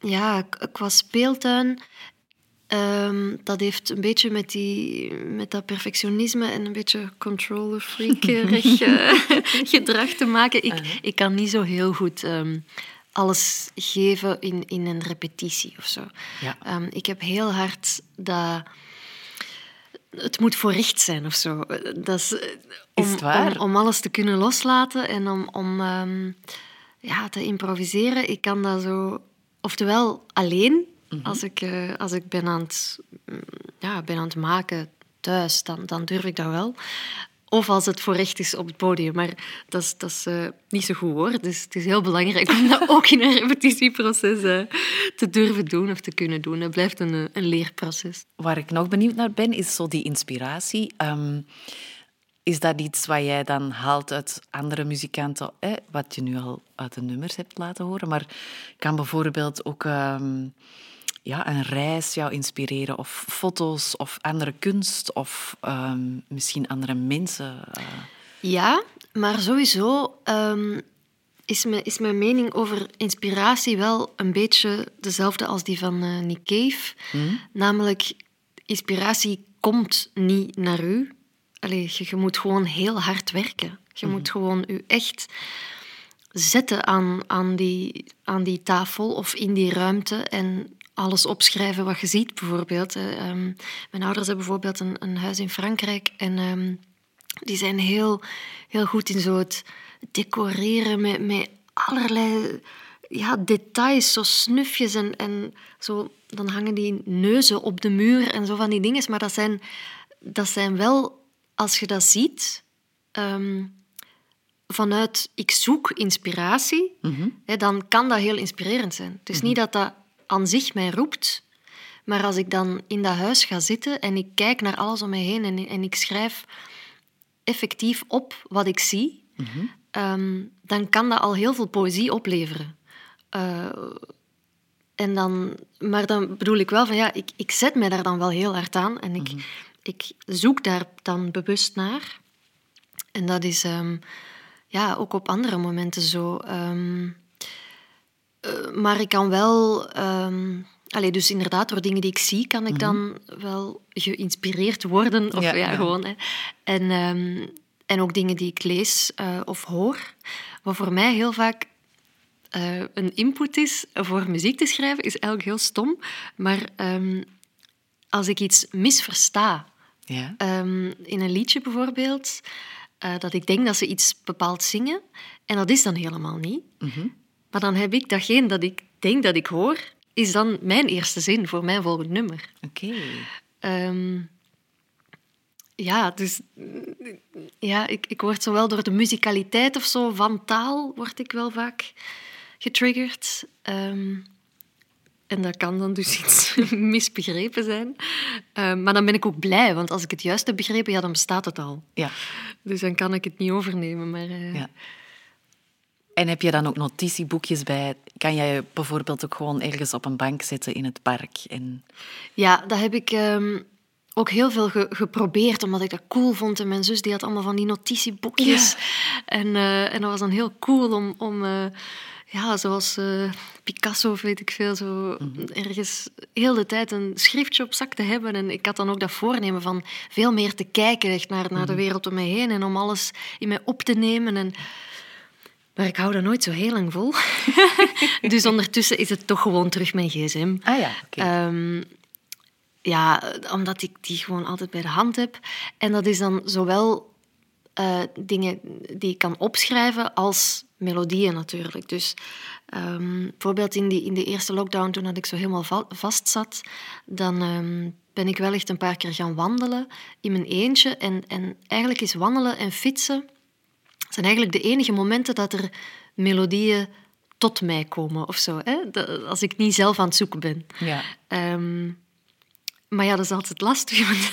ja, qua speeltuin Um, dat heeft een beetje met, die, met dat perfectionisme en een beetje controller freakerig uh, gedrag te maken. Ik, uh -huh. ik kan niet zo heel goed um, alles geven in, in een repetitie of zo. Ja. Ehm, ik heb heel hard dat... Het moet voor recht zijn of zo. Dat is, eh, om, Is het waar? Om, om alles te kunnen loslaten en om, om ehm, ja, te improviseren. Ik kan dat zo... Oftewel alleen, Mhm. als, ik, eh, als ik ben aan het, mm, ja, ben aan het maken thuis, dan, dan durf ik dat wel. Of als het voor recht is op het podium. Maar dat is, dat is eh, niet zo goed hoor. Dus het is heel belangrijk om dat ook in een repetitieproces eh, te durven doen of te kunnen doen. Het blijft een, een leerproces. Waar ik nog benieuwd naar ben, is zo die inspiratie. Ehm, is dat iets wat jij dan haalt uit andere muzikanten, wat je nu al uit de nummers hebt laten horen? Maar kan bijvoorbeeld ook ehm, ja, een reis jou inspireren, of foto's, of andere kunst, of ehm, misschien andere mensen? eh? Ja, maar sowieso ehm, is, mijn, is mijn mening over inspiratie wel een beetje dezelfde als die van eh, Nick Cave. Namelijk, inspiratie komt niet naar u. Allee, je, je moet gewoon heel hard werken. Je moet gewoon u echt zetten aan, aan, die, aan die tafel of in die ruimte en alles opschrijven wat je ziet, bijvoorbeeld. Eh, ehm, mijn ouders hebben bijvoorbeeld een, een huis in Frankrijk en ehm, die zijn heel, heel goed in zo het decoreren met, met allerlei ja, details, zo snufjes en, en zo. Dan hangen die neuzen op de muur en zo van die dingen. Maar dat zijn, dat zijn wel, als je dat ziet, ehm, vanuit ik zoek inspiratie, hè, dan kan dat heel inspirerend zijn. Het is niet dat dat aan zich mij roept, maar als ik dan in dat huis ga zitten en ik kijk naar alles om mij heen en, en ik schrijf effectief op wat ik zie, ehm, dan kan dat al heel veel poëzie opleveren. Eh, en dan, maar dan bedoel ik wel van ja, ik, ik zet mij daar dan wel heel hard aan en ik, ik zoek daar dan bewust naar. En dat is ehm, ja, ook op andere momenten zo. ehm, eh, maar ik kan wel... ehm allee, dus inderdaad, door dingen die ik zie, kan ik dan wel geïnspireerd worden. Of Ja, ja, ja. gewoon. Hè. En, ehm, en ook dingen die ik lees eh, of hoor. Wat voor mij heel vaak eh, een input is voor muziek te schrijven, is eigenlijk heel stom. Maar ehm, als ik iets misversta, Ja? In een liedje bijvoorbeeld, dat ik denk dat ze iets bepaald zingen. En dat is dan helemaal niet. Maar dan heb ik datgene dat ik denk dat ik hoor, is dan mijn eerste zin voor mijn volgend nummer. Oké. Ehm, ja, dus ja, ik, ik word zowel door de muzikaliteit of zo van taal word ik wel vaak getriggerd. Ehm, en dat kan dan dus iets misbegrepen zijn. Ehm, maar dan ben ik ook blij, want als ik het juist heb begrepen, ja, dan bestaat het al. Ja. Dus dan kan ik het niet overnemen. Maar, eh, Ja. En heb je dan ook notitieboekjes bij? Kan jij bijvoorbeeld ook gewoon ergens op een bank zitten in het park? En... Ja, dat heb ik ehm, ook heel veel ge- geprobeerd, omdat ik dat cool vond. En mijn zus die had allemaal van die notitieboekjes. En, eh, en dat was dan heel cool om, om eh, ja, zoals eh, Picasso of weet ik veel, zo ergens heel de tijd een schriftje op zak te hebben. En ik had dan ook dat voornemen van veel meer te kijken echt naar, naar de wereld om mij heen en om alles in mij op te nemen. En, maar ik hou dat nooit zo heel lang vol. dus ondertussen is het toch gewoon terug mijn gsm. Ah ja. Ehm, ja, omdat ik die gewoon altijd bij de hand heb. En dat is dan zowel eh, dingen die ik kan opschrijven als melodieën natuurlijk. Dus ehm, bijvoorbeeld in, die, in de eerste lockdown, toen dat ik zo helemaal va- vast zat, dan ehm, ben ik wel echt een paar keer gaan wandelen in mijn eentje. En, en eigenlijk is wandelen en fietsen zijn eigenlijk de enige momenten dat er melodieën tot mij komen of zo. Hè? Dat- als ik niet zelf aan het zoeken ben. Ja. Ehm, maar ja, dat is altijd lastig, want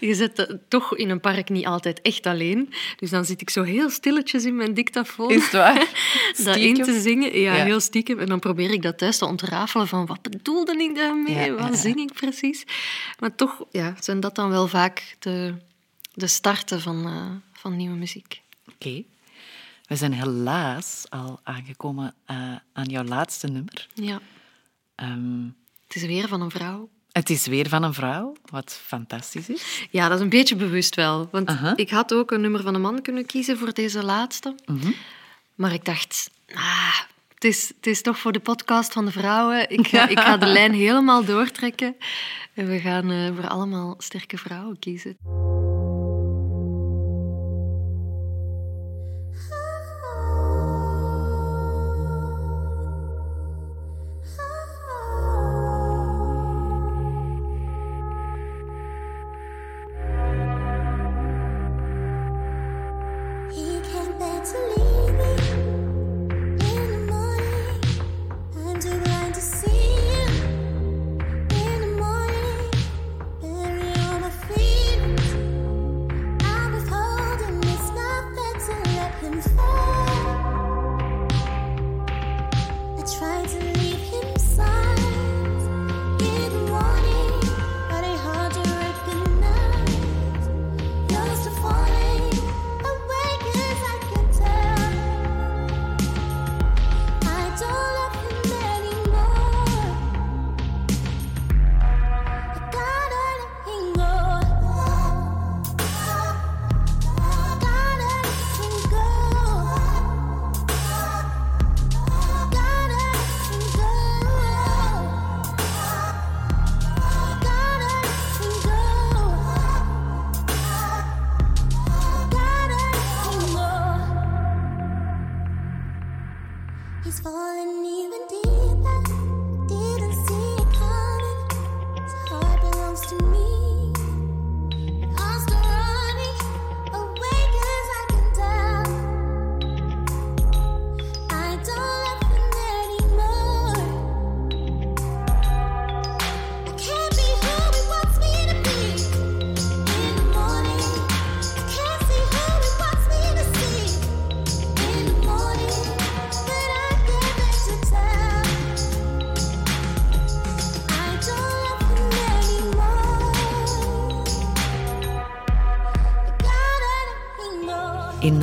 je zit eh, toch in een park niet altijd echt alleen. Dus dan zit ik zo heel stilletjes in mijn dictafoon Is het waar? dat in te zingen. Ja, Ja. heel stiekem. En dan probeer ik dat thuis te ontrafelen van wat bedoelde ik daarmee? Ja, wat ja. zing ik precies? Maar toch ja, zijn dat dan wel vaak de, de starten van, eh, van nieuwe muziek. Oké. We zijn helaas al aangekomen eh, aan jouw laatste nummer. Ja, Ehm, het is weer van een vrouw. het is weer van een vrouw, wat fantastisch is. Ja, dat is een beetje bewust wel. Want ik had ook een nummer van een man kunnen kiezen voor deze laatste. Maar ik dacht, ah, het is, het is toch voor de podcast van de vrouwen. Ik ga, ik ga de lijn helemaal doortrekken. En we gaan uh, voor allemaal sterke vrouwen kiezen.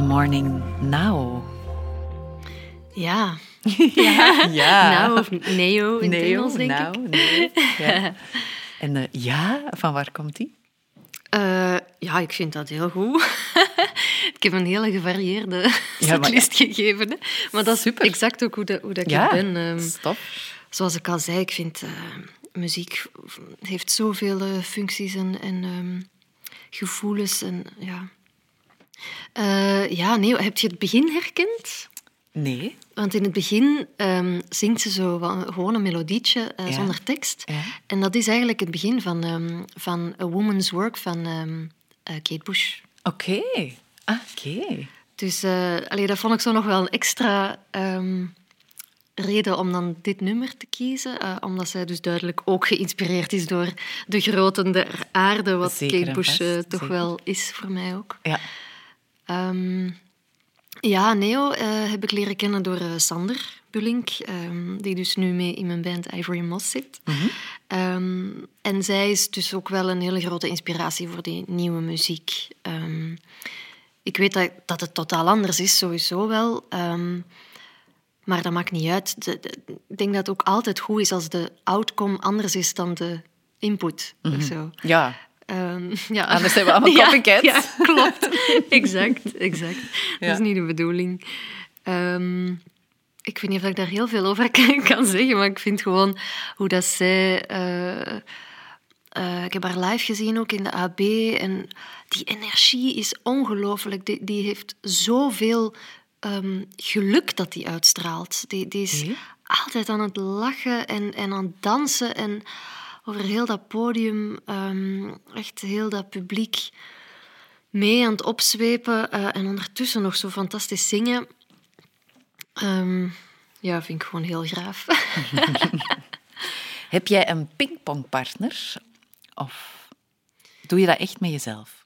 Morning now. Ja. Ja. ja. Now of neo in het Engels, denk now, ik. nee. Ja. En uh, ja, van waar komt die? Uh, ja, ik vind dat heel goed. ik heb een hele gevarieerde Ja, setlist gegeven. Hè. Maar dat is Super. exact ook hoe, dat, hoe dat Ja, ik ben. ehm. stop. zoals ik al zei, ik vind eh, muziek heeft zoveel eh, functies en, en ehm, gevoelens. En, ja. Eh, ja, nee, heb je het begin herkend? Nee. Want in het begin ehm, zingt ze zo gewoon een melodietje eh, Ja. zonder tekst. Ja. En dat is eigenlijk het begin van, ehm, van A Woman's Work van ehm, eh, Kate Bush. Oké. Ah, Oké. Dus allee, dat vond ik zo nog wel een extra reden om dan dit nummer te kiezen. omdat zij dus duidelijk ook geïnspireerd is door de groten der aarde, wat Zeker Kate Bush toch zeker. wel is voor mij ook. Ja. Ehm, ja, Neo eh, heb ik leren kennen door eh, Sander Bullink, ehm, die dus nu mee in mijn band Ivory Moss zit. Mhm. Ehm, en zij is dus ook wel een hele grote inspiratie voor die nieuwe muziek. Ik weet dat, dat het totaal anders is, sowieso wel. Maar dat maakt niet uit. De- de- ik denk dat het ook altijd goed is als de outcome anders is dan de input. Of zo. Ja. Ehm, ja. Anders zijn we allemaal Ja, copycats. Ja, klopt. exact, exact. Ja. Dat is niet de bedoeling. Ehm, ik weet niet of ik daar heel veel over kan, zeggen, maar ik vind gewoon hoe dat zij... eh, eh, ik heb haar live gezien ook in de AB en die energie is ongelooflijk. Die, die heeft zoveel ehm, geluk dat die uitstraalt. Die, die is altijd aan het lachen en, en aan het dansen en over heel dat podium, ehm, echt heel dat publiek mee aan het opzwepen eh, en ondertussen nog zo fantastisch zingen. Ehm, ja, vind ik gewoon heel graaf. Heb jij een pingpongpartner? Of doe je dat echt met jezelf?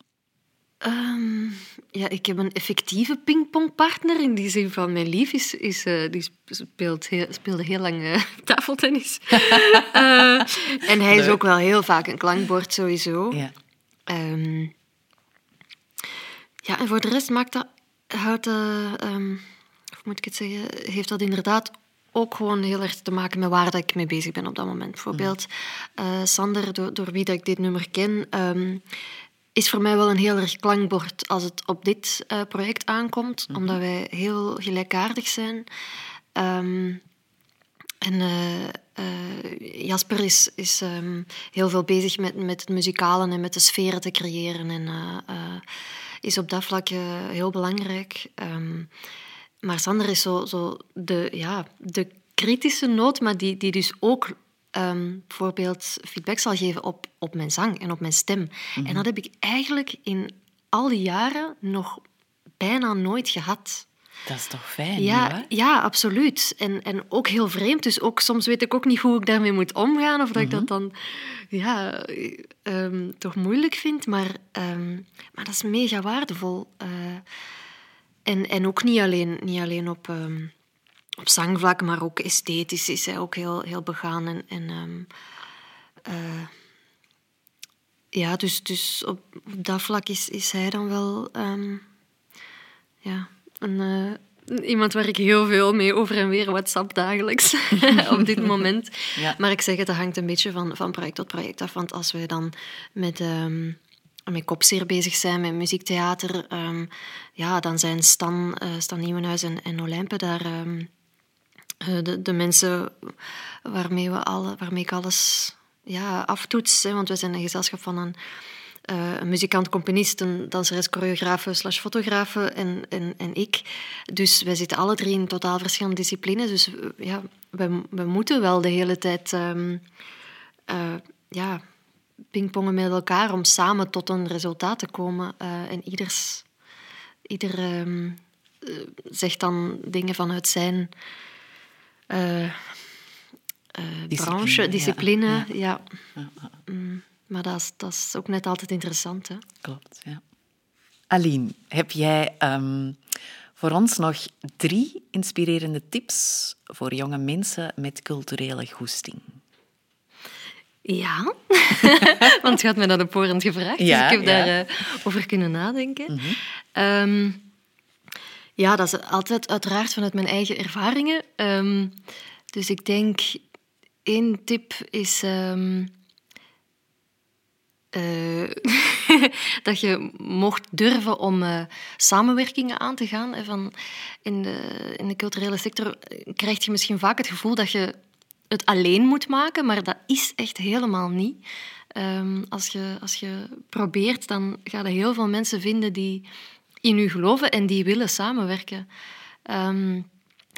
Ehm, ja, ik heb een effectieve pingpongpartner. In die zin van mijn lief is, is, eh, die speelt heel, speelde heel lang eh, tafeltennis. Eh, en hij is ook wel heel vaak een klankbord sowieso. Ja. Ehm, ja, en voor de rest maakt dat, houdt ehm, hoe moet ik het zeggen, heeft dat inderdaad ook gewoon heel erg te maken met waar dat ik mee bezig ben op dat moment. Bijvoorbeeld, eh, Sander, door, door wie dat ik dit nummer ken, is voor mij wel een heel erg klankbord als het op dit eh, project aankomt, omdat wij heel gelijkaardig zijn. Ehm, en eh, eh, Jasper is, is ehm, heel veel bezig met, met het muzikale en met de sferen te creëren. En is op dat vlak heel belangrijk. Um, maar Sander is zo, zo de, ja, de kritische noot, maar die, die dus ook um, bijvoorbeeld feedback zal geven op, op mijn zang en op mijn stem. En mhm. dat heb ik eigenlijk in al die jaren nog bijna nooit gehad. Dat is toch fijn? Ja, ja absoluut. En, en ook heel vreemd. Dus ook soms weet ik ook niet hoe ik daarmee moet omgaan. Of dat ik dat mhm. dan ja, ehm, toch moeilijk vind. Maar, um, maar dat is mega waardevol. Uh, en, en ook niet alleen, niet alleen op, um, op zangvlak, maar ook esthetisch is hij ook heel, heel begaan. En, en uh, ja, dus, dus op, op dat vlak is, is hij dan wel ja, een, uh, iemand waar ik heel veel mee over en weer WhatsApp dagelijks op dit moment. Ja. Maar ik zeg het, dat hangt een beetje van, van project tot project af. Want als we dan met, um, met Kopseer bezig zijn, met muziektheater, um, ja, dan zijn Stan, uh, Stan Nieuwenhuis en, en Olympe daar... Um, de, de mensen waarmee, we alle, waarmee ik alles ja, aftoets. Hè, want we zijn een gezelschap van een uh, een muzikant, componist, een danseres, choreografe slash fotografe en, en, en ik. Dus wij zitten alle drie in totaal verschillende disciplines. Dus uh, ja, we, we moeten wel de hele tijd uh, ja, pingpongen met elkaar om samen tot een resultaat te komen. en ieders, ieder um, zegt dan dingen vanuit zijn discipline, branche, discipline. Ja. ja. ja. Mm. Maar dat is, dat is ook net altijd interessant. Hè? Klopt, ja. Aline, heb jij ehm, voor ons nog drie inspirerende tips voor jonge mensen met culturele goesting? Ja, want je had me dat op voorhand gevraagd, dus ik heb daarover uh, over kunnen nadenken. Ehm, ja, dat is altijd uiteraard vanuit mijn eigen ervaringen. Um, dus ik denk, één tip is... Uh, dat je mocht durven om uh, samenwerkingen aan te gaan. Van in, de, in de culturele sector krijg je misschien vaak het gevoel dat je het alleen moet maken, maar dat is echt helemaal niet. Um, als, je, als je probeert, dan ga je heel veel mensen vinden die in je geloven en die willen samenwerken. Um,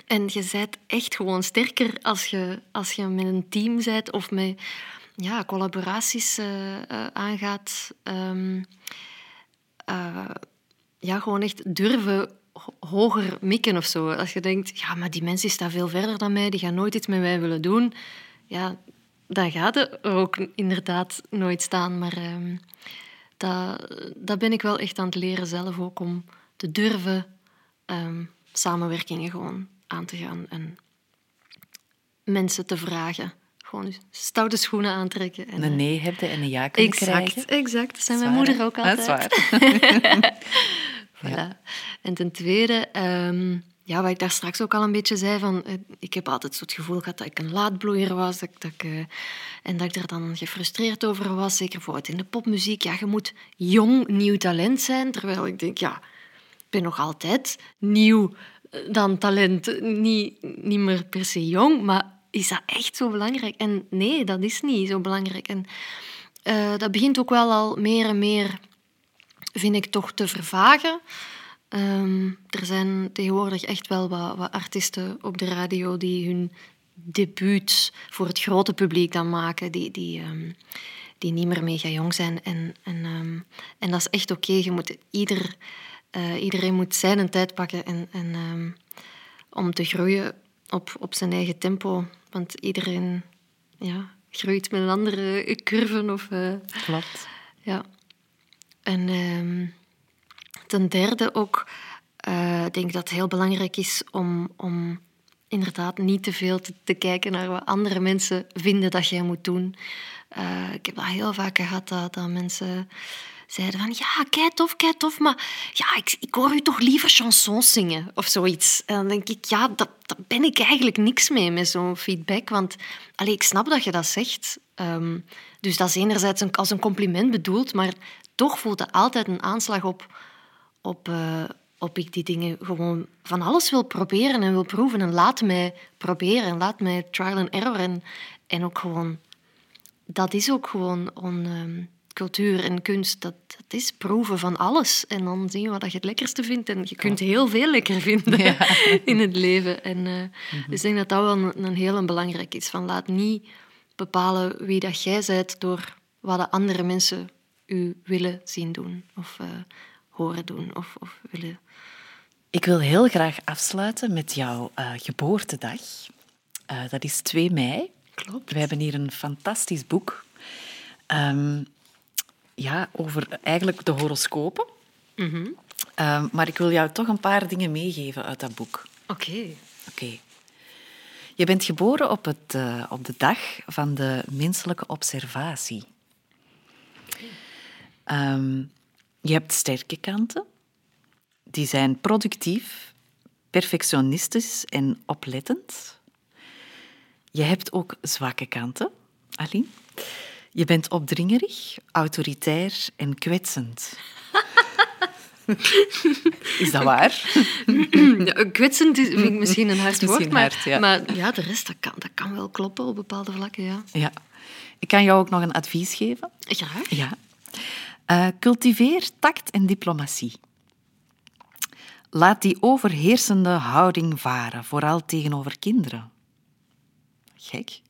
en je bent echt gewoon sterker als je, als je met een team bent of met ja, collaboraties uh, uh, aangaat. Um, ja, gewoon echt durven hoger mikken of zo. Als je denkt, ja, maar die mensen staan veel verder dan mij, die gaan nooit iets met mij willen doen. Ja, dan gaat het ook inderdaad nooit staan. Maar um, dat, dat ben ik wel echt aan het leren zelf ook, om te durven um, samenwerkingen gewoon aan te gaan en mensen te vragen gewoon stoute schoenen aantrekken. En, een nee hebben en een ja kunnen exact, krijgen. Exact, dat zijn mijn moeder ook altijd. Dat is waar. voilà. En ten tweede, um, ja, wat ik daar straks ook al een beetje zei, van, eh, ik heb altijd zo het gevoel gehad dat ik een laadbloeier was. Dat, dat ik, uh, en dat ik er dan gefrustreerd over was, zeker bijvoorbeeld in de popmuziek. Ja, je moet jong, nieuw talent zijn. Terwijl ik denk, ja, ik ben nog altijd nieuw eh, dan talent. Niet, niet meer per se jong, maar is dat echt zo belangrijk? En nee, dat is niet zo belangrijk. En dat begint ook wel al meer en meer, vind ik, toch te vervagen. Um, er zijn tegenwoordig echt wel wat, wat, artiesten op de radio die hun debuut voor het grote publiek dan maken, die, die, um, die niet meer mega jong zijn. En, en, um, en dat is echt oké. Okay. Je moet ieder, uh, iedereen moet zijn tijd pakken en, en om te groeien op, op zijn eigen tempo. Want iedereen ja, groeit met een andere curve. Of, uh, Klopt. Ja. En ten derde ook, uh, denk ik dat het heel belangrijk is om, om inderdaad niet te veel te, kijken naar wat andere mensen vinden dat jij moet doen. Uh, ik heb dat heel vaak gehad, dat, dat mensen zeiden van ja, kei tof, kei tof, maar ja, ik, ik hoor u toch liever chansons zingen of zoiets. En dan denk ik, ja, dat, dat ben ik eigenlijk niks mee met zo'n feedback, want allee, ik snap dat je dat zegt. Um, dus dat is enerzijds een, als een compliment bedoeld, maar toch voelt het altijd een aanslag op, op, uh, waarop ik die dingen gewoon van alles wil proberen en wil proeven. En laat mij proberen en laat mij trial and error. En, en ook gewoon, dat is ook gewoon on, ehm, cultuur en kunst. Dat, dat is proeven van alles. En dan zien we wat je het lekkerste vindt. En je kunt heel veel lekker vinden in het leven. En, eh, Dus ik denk dat dat wel een, een heel belangrijk is. Van laat niet bepalen wie dat jij bent door wat de andere mensen u willen zien doen. Of uh, horen doen. Of, of willen... Ik wil heel graag afsluiten met jouw uh, geboortedag. Uh, dat is 2 mei. Klopt. We hebben hier een fantastisch boek. Um, ja, over eigenlijk de horoscopen. Mm -hmm. um, maar ik wil jou toch een paar dingen meegeven uit dat boek. Oké. Okay. Oké. Okay. Je bent geboren op, het, uh, op de dag van de menselijke observatie. Um, je hebt sterke kanten. Die zijn productief, perfectionistisch en oplettend. Je hebt ook zwakke kanten, Aline. Je bent opdringerig, autoritair en kwetsend. is dat waar? Ja, kwetsend is, misschien een hard woord, maar, hard, ja. maar ja, de rest dat kan, dat kan wel kloppen op bepaalde vlakken. Ja. ja. Ik kan jou ook nog een advies geven. Graag. Ja. Uh, cultiveer tact en diplomatie. Laat die overheersende houding varen, vooral tegenover kinderen. Gek.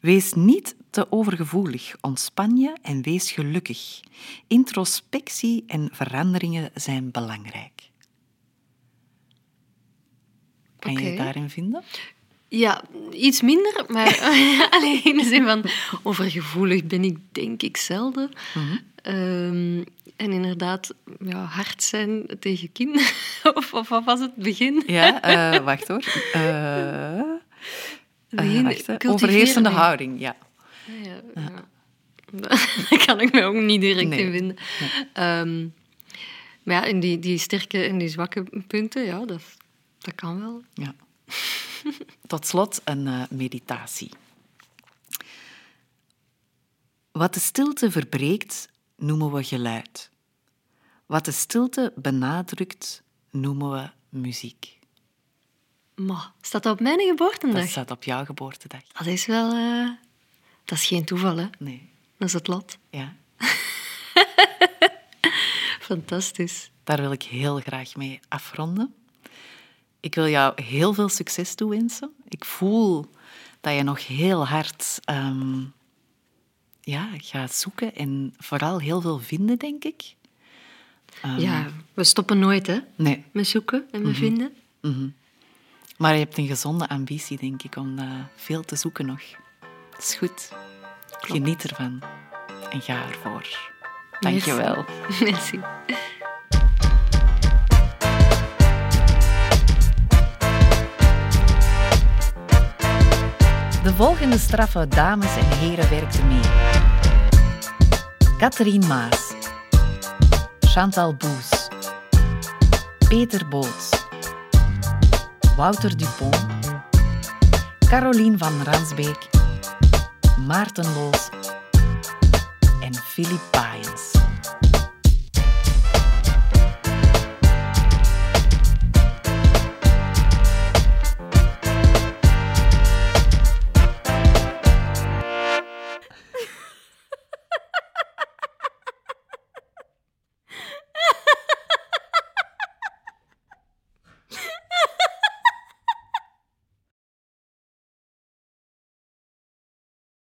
Wees niet te overgevoelig, ontspan je en wees gelukkig. Introspectie en veranderingen zijn belangrijk. Kan je je daarin vinden? Ja, iets minder, maar alleen in de zin van overgevoelig ben ik denk ik zelden. Um, en inderdaad, ja, hard zijn tegen kinderen. of, of wat was het begin? Ja, uh, wacht hoor. Uh, Begin, wacht, hè. Overheersende nee. houding, ja. Ja, ja. Daar kan ik me ook niet direct Nee. in vinden. Um, maar ja, in die, die sterke en die zwakke punten, ja, dat, dat kan wel. ja. Tot slot een uh, meditatie. Wat de stilte verbreekt, noemen we geluid. Wat de stilte benadrukt, noemen we muziek. Maar staat dat op mijn geboortedag? Dat staat op jouw geboortedag. Dat is wel... Uh, dat is geen toeval, hè. Nee. Dat is het lot. Ja. Fantastisch. Daar wil ik heel graag mee afronden. Ik wil jou heel veel succes toewensen. Ik voel dat je nog heel hard um, ja, gaat zoeken en vooral heel veel vinden, denk ik. Um, ja, we stoppen nooit hè, nee. met zoeken en met mm -hmm. vinden. Mm -hmm. Maar je hebt een gezonde ambitie, denk ik, om uh, veel te zoeken nog. Dat is goed. Klopt. Geniet ervan en ga ervoor. Dank je wel. Merci. De volgende straffe dames en heren werkten mee. Catherine Maas, Chantal Boes, Peter Boots, Wouter Dupont, Caroline van Ransbeek, Maarten Loos en Philippe Baaiens.